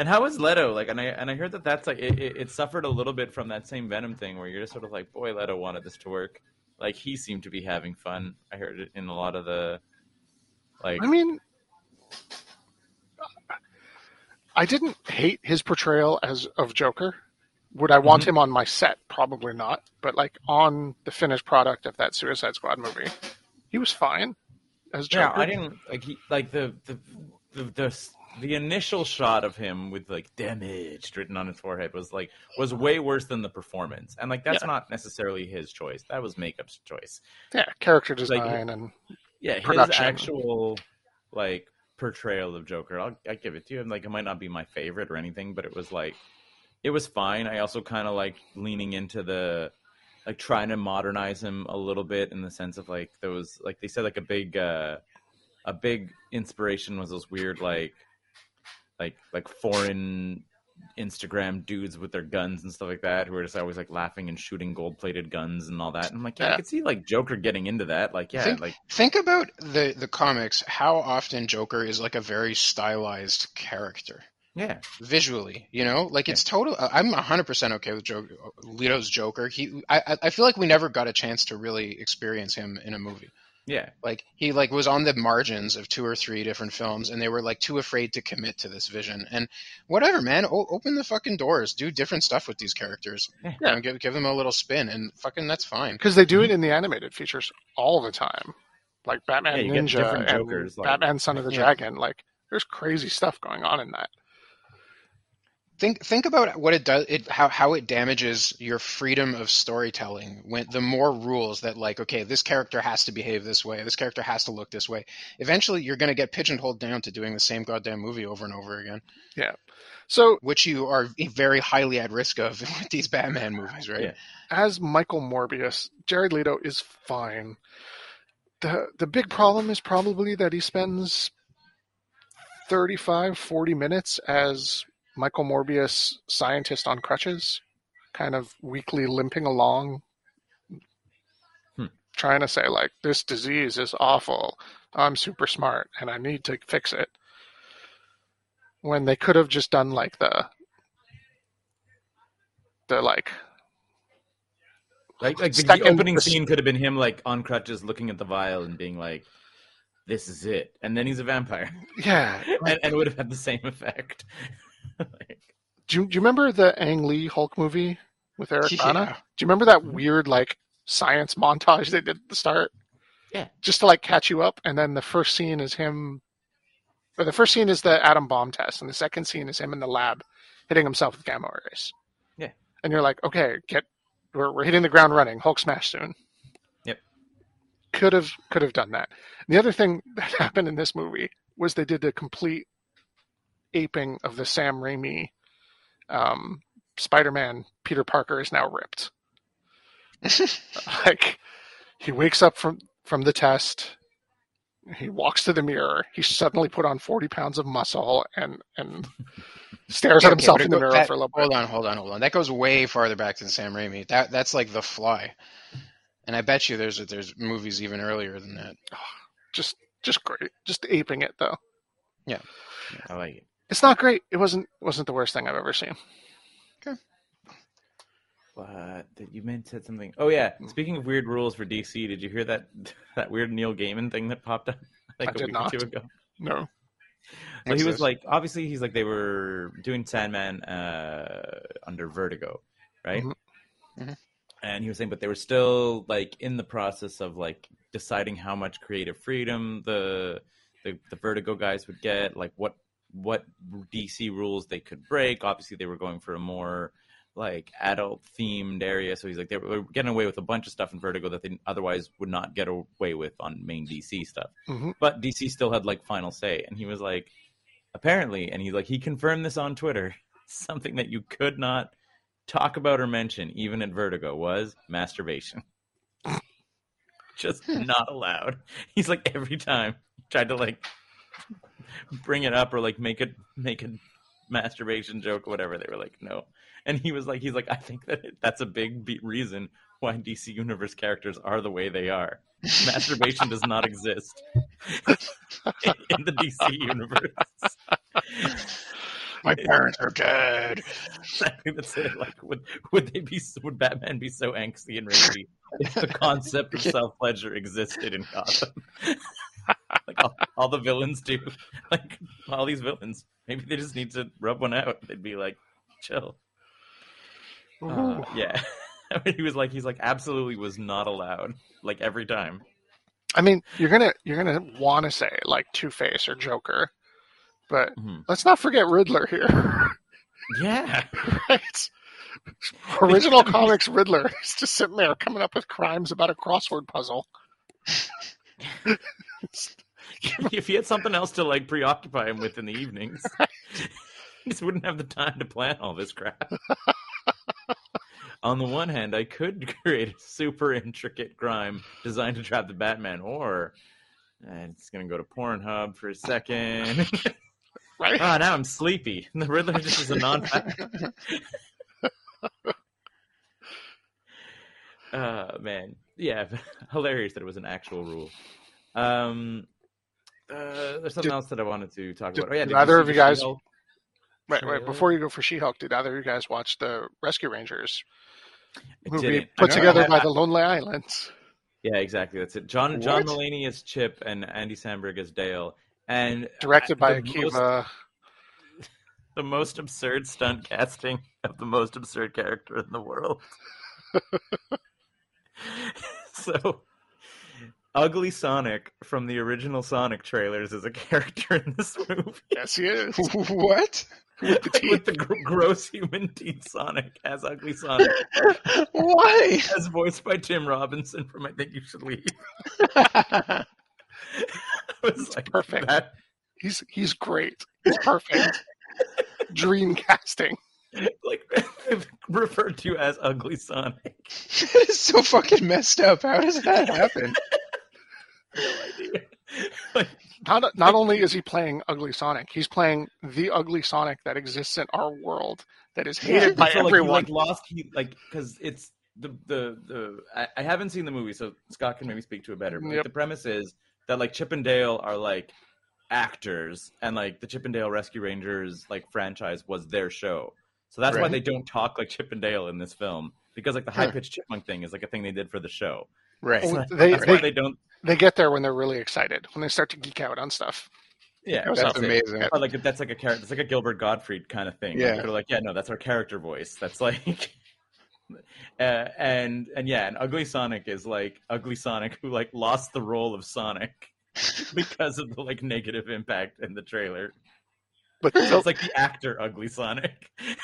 And how is Leto? Like, and I and I heard that that's like it, it, it suffered a little bit from that same Venom thing, where you're just sort of like, boy, Leto wanted this to work. Like he seemed to be having fun. I heard it in a lot of the, like, I mean, I didn't hate his portrayal as of Joker. Would I want mm-hmm. him on my set? Probably not. But like on the finished product of that Suicide Squad movie, he was fine as Joker. yeah. I didn't like he like the the the. the the initial shot of him with like damaged written on his forehead was like was way worse than the performance and like that's Yeah. not necessarily his choice that was makeup's choice Yeah, character Like, design and Yeah, his actual like portrayal of Joker, I'll, I'll give it to you. Like, it might not be my favorite or anything, but it was like, it was fine. I also kind of like leaning into the like trying to modernize him a little bit in the sense of like there was like they said like a big uh a big inspiration was those weird like like like foreign Instagram dudes with their guns and stuff like that who are just always like laughing and shooting gold plated guns and all that. And I'm like, yeah, I could see like Joker getting into that. Like, yeah, Think- like Think about the the comics. How often Joker is like a very stylized character yeah. visually. You know, like it's total. Uh, I'm 100 percent okay with Joker, Leto's Joker. He, I- I feel like we never got a chance to really experience him in a movie. Yeah. Like he like was on the margins of two or three different films, and they were like too afraid to commit to this vision. And whatever, man, o- open the fucking doors, do different stuff with these characters. Yeah. You know, give give them a little spin, and fucking that's fine. because they do it in the animated features all the time, like Batman Yeah, Ninja different and Jokers, like- Batman Son of the Yeah. Dragon. Like, there's crazy stuff going on in that. Think think about what it does. It how how it damages your freedom of storytelling when the more rules that like okay this character has to behave this way, this character has to look this way. Eventually, you're going to get pigeonholed down to doing the same goddamn movie over and over again, Yeah. So, which you are very highly at risk of with these Batman movies, right? Yeah. as Michael Morbius, Jared Leto is fine. The the big problem is probably that he spends 35 40 minutes as Michael Morbius scientist on crutches, kind of weakly limping along Hmm. trying to say like this disease is awful. I'm super smart and I need to fix it. When they could have just done like the the like Like, like the, the opening scene could have been him like on crutches looking at the vial and being like, "This is it," and then he's a vampire, yeah and, and it would have had the same effect. Like, Do you, do you remember the Ang Lee Hulk movie with Eric Yeah. Bana? Do you remember that weird like science montage they did at the start? Yeah. Just to like catch you up, and then the first scene is him. Or the first scene is the atom bomb test, and the second scene is him in the lab hitting himself with gamma rays. Yeah. And you're like, okay, get we're we're hitting the ground running. Hulk smash soon. Yep. Could have could have done that. And the other thing that happened in this movie was they did a complete aping of the Sam Raimi um, Spider-Man. Peter Parker is now ripped. like he wakes up from from the test. He walks to the mirror. He's suddenly put on forty pounds of muscle and and stares Yeah, at himself but in the go- mirror that- for a little Hold bit. on, hold on, hold on. That goes way farther back than Sam Raimi. That that's like The Fly, and I bet you there's there's movies even earlier than that. Just just great. Just aping it though. Yeah. I like it. It's not great. It wasn't wasn't the worst thing I've ever seen. What did you meant said something? Oh yeah. Speaking of weird rules for DC, did you hear that that weird Neil Gaiman thing that popped up like I a did week not. or two ago? No. So he was like, obviously, he's like they were doing Sandman uh, under Vertigo, right? Mhm. Mhm. And he was saying, but they were still like in the process of like deciding how much creative freedom the the, the Vertigo guys would get, like what what DC rules they could break. Obviously, they were going for a more like adult themed area, so he's like they were getting away with a bunch of stuff in Vertigo that they otherwise would not get away with on main DC stuff hmm but DC still had like final say, and he was like, apparently, and he's like he confirmed this on Twitter. Something that you could not talk about or mention, even at Vertigo, was masturbation. Just not allowed. He's like every time he tried to like bring it up or like make it make a masturbation joke or whatever. They were like, no. And he was like, he's like, I think that it, that's a big be- reason why DC Universe characters are the way they are. Masturbation does not exist in the DC universe. My parents are dead. That's it. Like, would would they be? Would Batman be so angsty and ragey if the concept of self pleasure existed in Gotham? Like all, all the villains do. Like all these villains, maybe they just need to rub one out. They'd be like, chill. Uh, yeah. I mean, he was like, he's like, absolutely was not allowed. Like every time. I mean, you're gonna you're gonna want to say like Two Face or Joker, but Mhm. let's not forget Riddler here. Yeah. right? Original comics Riddler is just sitting there coming up with crimes about a crossword puzzle. if he had something else to like preoccupy him with in the evenings, he just wouldn't have the time to plan all this crap. On the one hand, I could create a super intricate crime designed to trap the Batman, or uh, it's going to go to Pornhub for a second. Right? Ah, now I'm sleepy. The Riddler just is a non. uh man, yeah, hilarious that it was an actual rule. Um, uh, there's something Did- else that I wanted to talk did- about. Oh yeah, did either of you guys- She-Hulk? Right, right. Before you go for She-Hulk, did either of you guys watch the Rescue Rangers movie put together by the Lonely Islands? Yeah, exactly. That's it. John John Mulaney as Chip and Andy Samberg is Dale, and Directed by the most- the most absurd stunt casting of the most absurd character in the world. so, Ugly Sonic from the original Sonic trailers is a character in this movie Yes, he is. what? With the teeth. with the gr- gross human teeth Sonic as Ugly Sonic, Why? as voiced by Tim Robinson from I Think You Should Leave. It was like perfect. that- He's he's great. He's perfect. Dream casting. like referred to as Ugly Sonic. that is so fucking messed up. How does that happen? No idea. Like, Not not only is he playing Ugly Sonic, he's playing the Ugly Sonic that exists in our world that is hated by so, like, everyone. He, like lost he like because it's the the the I, I haven't seen the movie, so Scott can maybe speak to it better. But like, the premise is that like Chip and Dale are like actors, and like the Chip and Dale Rescue Rangers like franchise was their show. So that's why they don't talk like Chip and Dale in this film because like the high pitched chipmunk thing is like a thing they did for the show. Right. So they- that's they- why they don't. They get there when they're really excited, when they start to geek out on stuff. Yeah, Goes That's up. it. amazing. But like that's like a character. It's like a Gilbert Gottfried kind of thing. Yeah. Like, they're like, yeah, no, that's our character voice. That's like, uh, and and yeah, and Ugly Sonic is like Ugly Sonic who like lost the role of Sonic because of the like negative impact in the trailer. But So it's like the actor Ugly Sonic.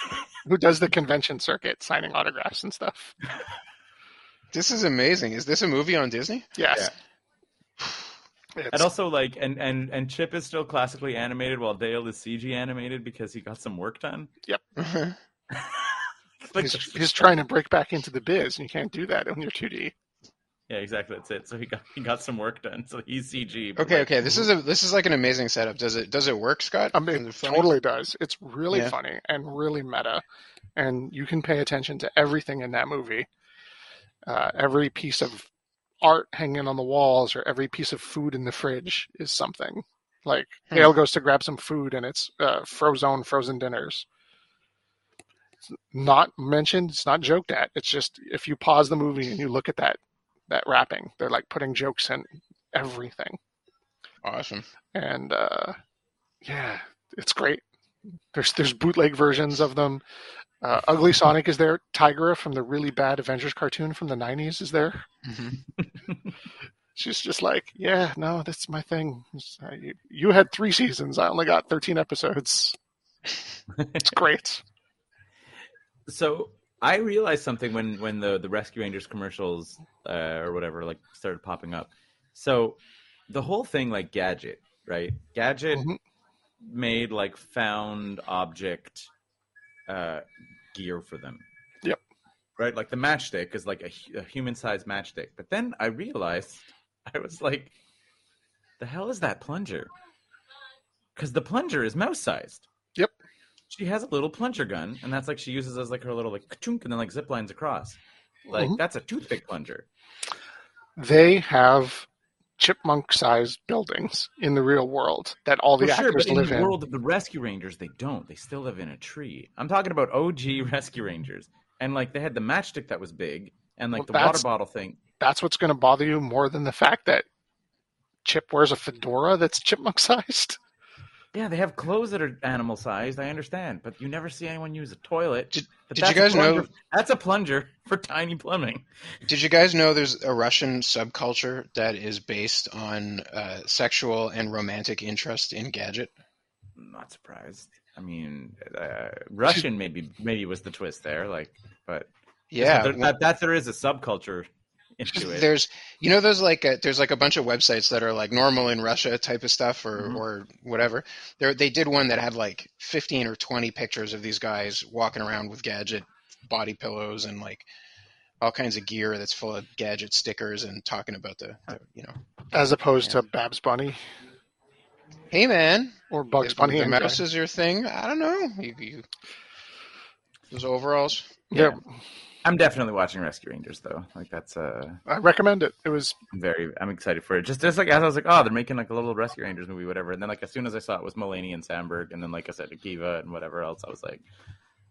who does the convention circuit, signing autographs and stuff? This is amazing. Is this a movie on Disney? Yes. It's, And also like and and and Chip is still classically animated while Dale is CG animated because he got some work done. Yep. Like, he's, he's trying to break back into the biz, and you can't do that when you're 2D. yeah, exactly. That's it. So he got he got some work done. So he's CG. Okay, like, okay. This is a this is like an amazing setup. Does it does it work, Scott? I mean, it it totally does. It's really Yeah. funny and really meta, and you can pay attention to everything in that movie. Uh, every piece of art hanging on the walls or every piece of food in the fridge is something. Like Hmm. Dale goes to grab some food, and it's uh, Frozone frozen dinners. It's not mentioned. It's not joked at. It's just if you pause the movie and you look at that that wrapping, they're like putting jokes in everything Awesome. and uh, yeah, it's great. There's there's bootleg versions of them. Uh, Ugly Sonic is there. Tigra from the really bad Avengers cartoon from the '90s is there. hmm She's just like, yeah, no, that's my thing. Uh, you, you had three seasons. I only got 13 episodes. It's great. so I realized something when when the the Rescue Rangers commercials uh, or whatever like started popping up. So the whole thing like Gadget, right? Gadget Mhm. made like found object uh, gear for them. Yep. Right, like the matchstick is like a, a human-sized matchstick. But then I realized I was like, "The hell is that plunger?" Because the plunger is mouse-sized. Yep. She has a little plunger gun, and that's like she uses as like her little like chunk, and then like zip lines across. Like Mhm. that's a toothpick plunger. They have chipmunk-sized buildings in the real world that all the For sure, actors but in the in. world of the Rescue Rangers, they don't. They still live in a tree. I'm talking about OG Rescue Rangers, and like they had the matchstick that was big, and like Well, the water bottle thing. That's what's going to bother you more than the fact that Chip wears a fedora that's chipmunk-sized. Yeah, they have clothes that are animal sized. I understand, but you never see anyone use a toilet. Did- did you guys know- that's a plunger for tiny plumbing? Did you guys know there's a Russian subculture that is based on uh, sexual and romantic interest in Gadget? I'm not surprised. I mean, uh, Russian maybe maybe was the twist there, like, but Yeah, there, well- that, that there is a subculture into it. there's you know there's like a, there's like a bunch of websites that are like normal in Russia type of stuff or Mhm. or whatever. There they did one that had like 15 or 20 pictures of these guys walking around with gadget body pillows and like all kinds of gear that's full of gadget stickers and talking about the, the you know. As opposed to Babs Bunny. Hey man. Or Bugs if Bunny. the and mouse is your thing? I don't know. You, you those overalls? Yeah, I'm definitely watching Rescue Rangers though. Like that's uh I recommend it. It was I'm very I'm excited for it. Just just like as I was like, oh, they're making like a little Rescue Rangers movie, whatever. And then like as soon as I saw it was Mulaney and Samberg, and then like I said, Akiva and whatever else, I was like,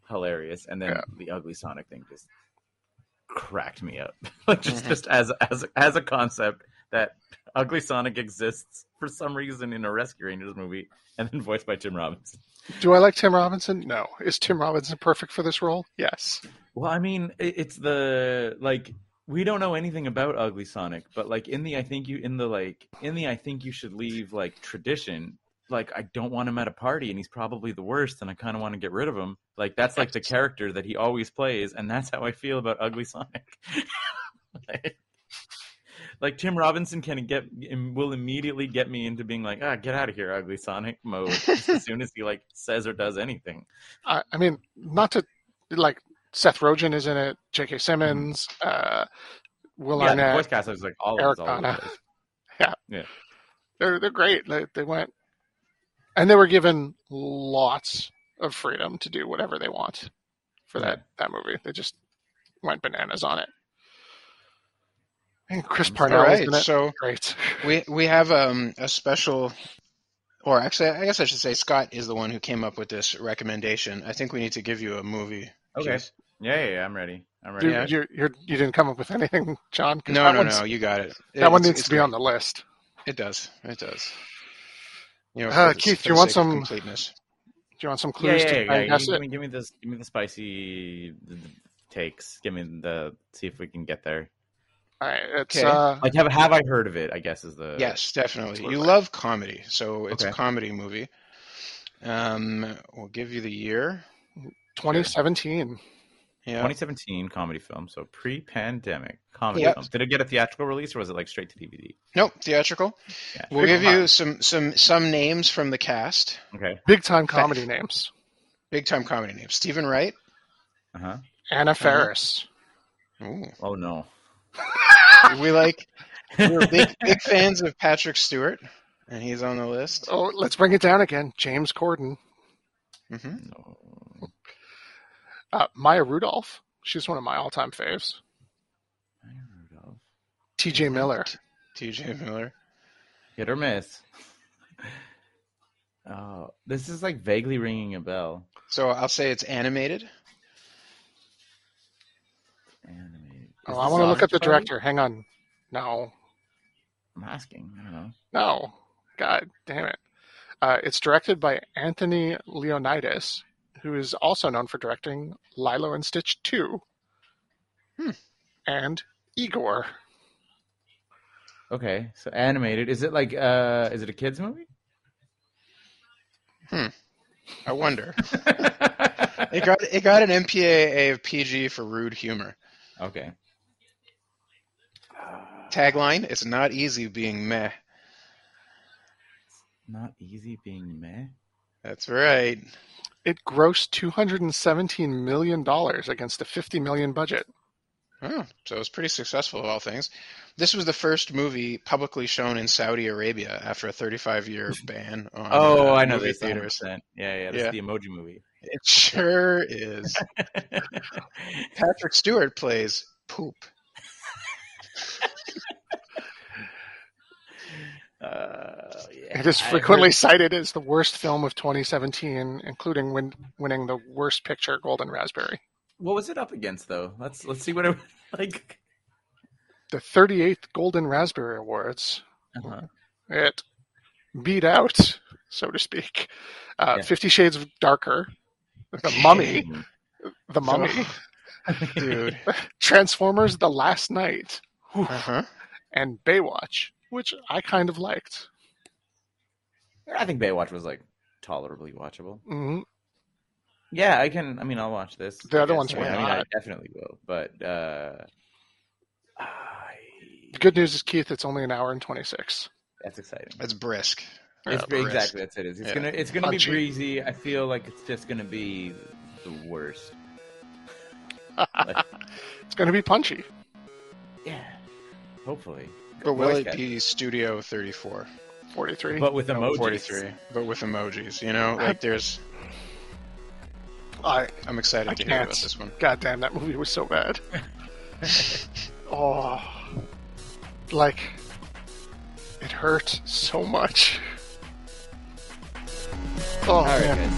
hilarious. And then Yeah. the ugly Sonic thing just cracked me up. like just just as as as a concept that ugly Sonic exists for some reason in a Rescue Rangers movie, and then voiced by Tim Robinson. Do I like Tim Robinson? No. Is Tim Robinson perfect for this role? Yes. Well, I mean, it's the like we don't know anything about Ugly Sonic, but like in the I think you in the like in the I think you should leave like tradition. Like I don't want him at a party, and he's probably the worst, and I kind of want to get rid of him. Like that's like the character that he always plays, and that's how I feel about Ugly Sonic. like, like Tim Robinson can get will immediately get me into being like, ah, get out of here, Ugly Sonic mode as soon as he like says or does anything. I, I mean, not to like Seth Rogen is in it, J.K. Simmons, uh, Will yeah, the Arnett. voice cast is like all Eric of all over the Bana. place. They're they're great. They they went and they were given lots of freedom to do whatever they want for that that movie. They just went bananas on it. And Chris All Parnell all is right so Great. We we have um, a special, or actually, I guess I should say Scott is the one who came up with this recommendation. I think we need to give you a movie. Okay. Keith. Yeah, yeah, yeah, I'm ready. I'm ready. Dude, Yeah. you're, you're, you didn't come up with anything, John. No, no, no. You got it. That one needs to be great. on the list. It does. It does. You know, Uh, for Keith, do you want some- completeness? Do you want some clues yeah, to yeah. try and yeah. guess Give me, give me this. Give me the spicy the- the takes. Give me the. See if we can get there. All right, it's Okay. uh, Like, have have I heard of it? I guess is the Yes, definitely. absolutely. You love comedy, so it's a comedy movie. Um, we'll give you the year. 2017. Yeah. 2017 comedy film. So pre-pandemic comedy Yep. film. Did it get a theatrical release or was it like straight to DVD? Nope, theatrical. Yeah. We'll give you some some some names from the cast. Okay. Big time comedy names. Big time comedy names. Steven Wright. Uh huh. Anna Faris. Ooh. Oh no. we like we're big big fans of Patrick Stewart, and he's on the list. Oh, let's bring it down again. James Corden. hmm No. Uh, Maya Rudolph. She's one of my all-time faves. Maya Rudolph. T.J. Miller. T.J. Miller. Hit or miss. Oh, this is like vaguely ringing a bell. So I'll say it's animated. Animated. Oh, I want to look up the Party? director. Hang on. No, I'm asking. I don't know. no. God damn it. Uh, it's directed by Anthony Leondis, who is also known for directing Lilo and Stitch 2 Hmm. and Igor. Okay, so animated. Is it like uh is it a kids movie? Hmm. I wonder. It got it got an MPAA of PG for rude humor. okay. Tagline: It's not easy being meh. Not easy being meh. That's right. It grossed $217 million against a 50 million budget. Oh, so it was pretty successful of all things. This was the first movie publicly shown in Saudi Arabia after a 35 year ban on Oh, uh, I know movie this theaters. 100%. Yeah, yeah, this Yeah. is the emoji movie. It sure is. Patrick Stewart plays poop. Uh, yeah, It is frequently cited as the worst film of 2017, including win- winning the worst picture Golden Raspberry. What was it up against though? Let's let's see what it like. The 38th Golden Raspberry Awards. Uh-huh. It beat out, so to speak, uh, Yeah. Fifty Shades of Darker, The Mummy, The Mummy, Dude. Transformers: The Last Knight, Uh huh. and Baywatch, which I kind of liked. I think Baywatch was like tolerably watchable. hmm Yeah, I can. I mean, I'll watch this. The I other guess. ones were I mean, I definitely will. But uh, I, The good news is, Keith, it's only an hour and 26. that's exciting. That's brisk. It's Yeah, brisk. exactly that's it. It's, it's Yeah. gonna it's gonna Punchy. be breezy. I feel like it's just gonna be the worst. It's going to be punchy. Yeah, hopefully. But will Voice it be Studio 34? 43. But with No, emojis. 43. But with emojis, you know? Like, there's. I, I'm excited I to hear can't. about this one. God damn, that movie was so bad. oh, like it hurt so much. Oh All right, man,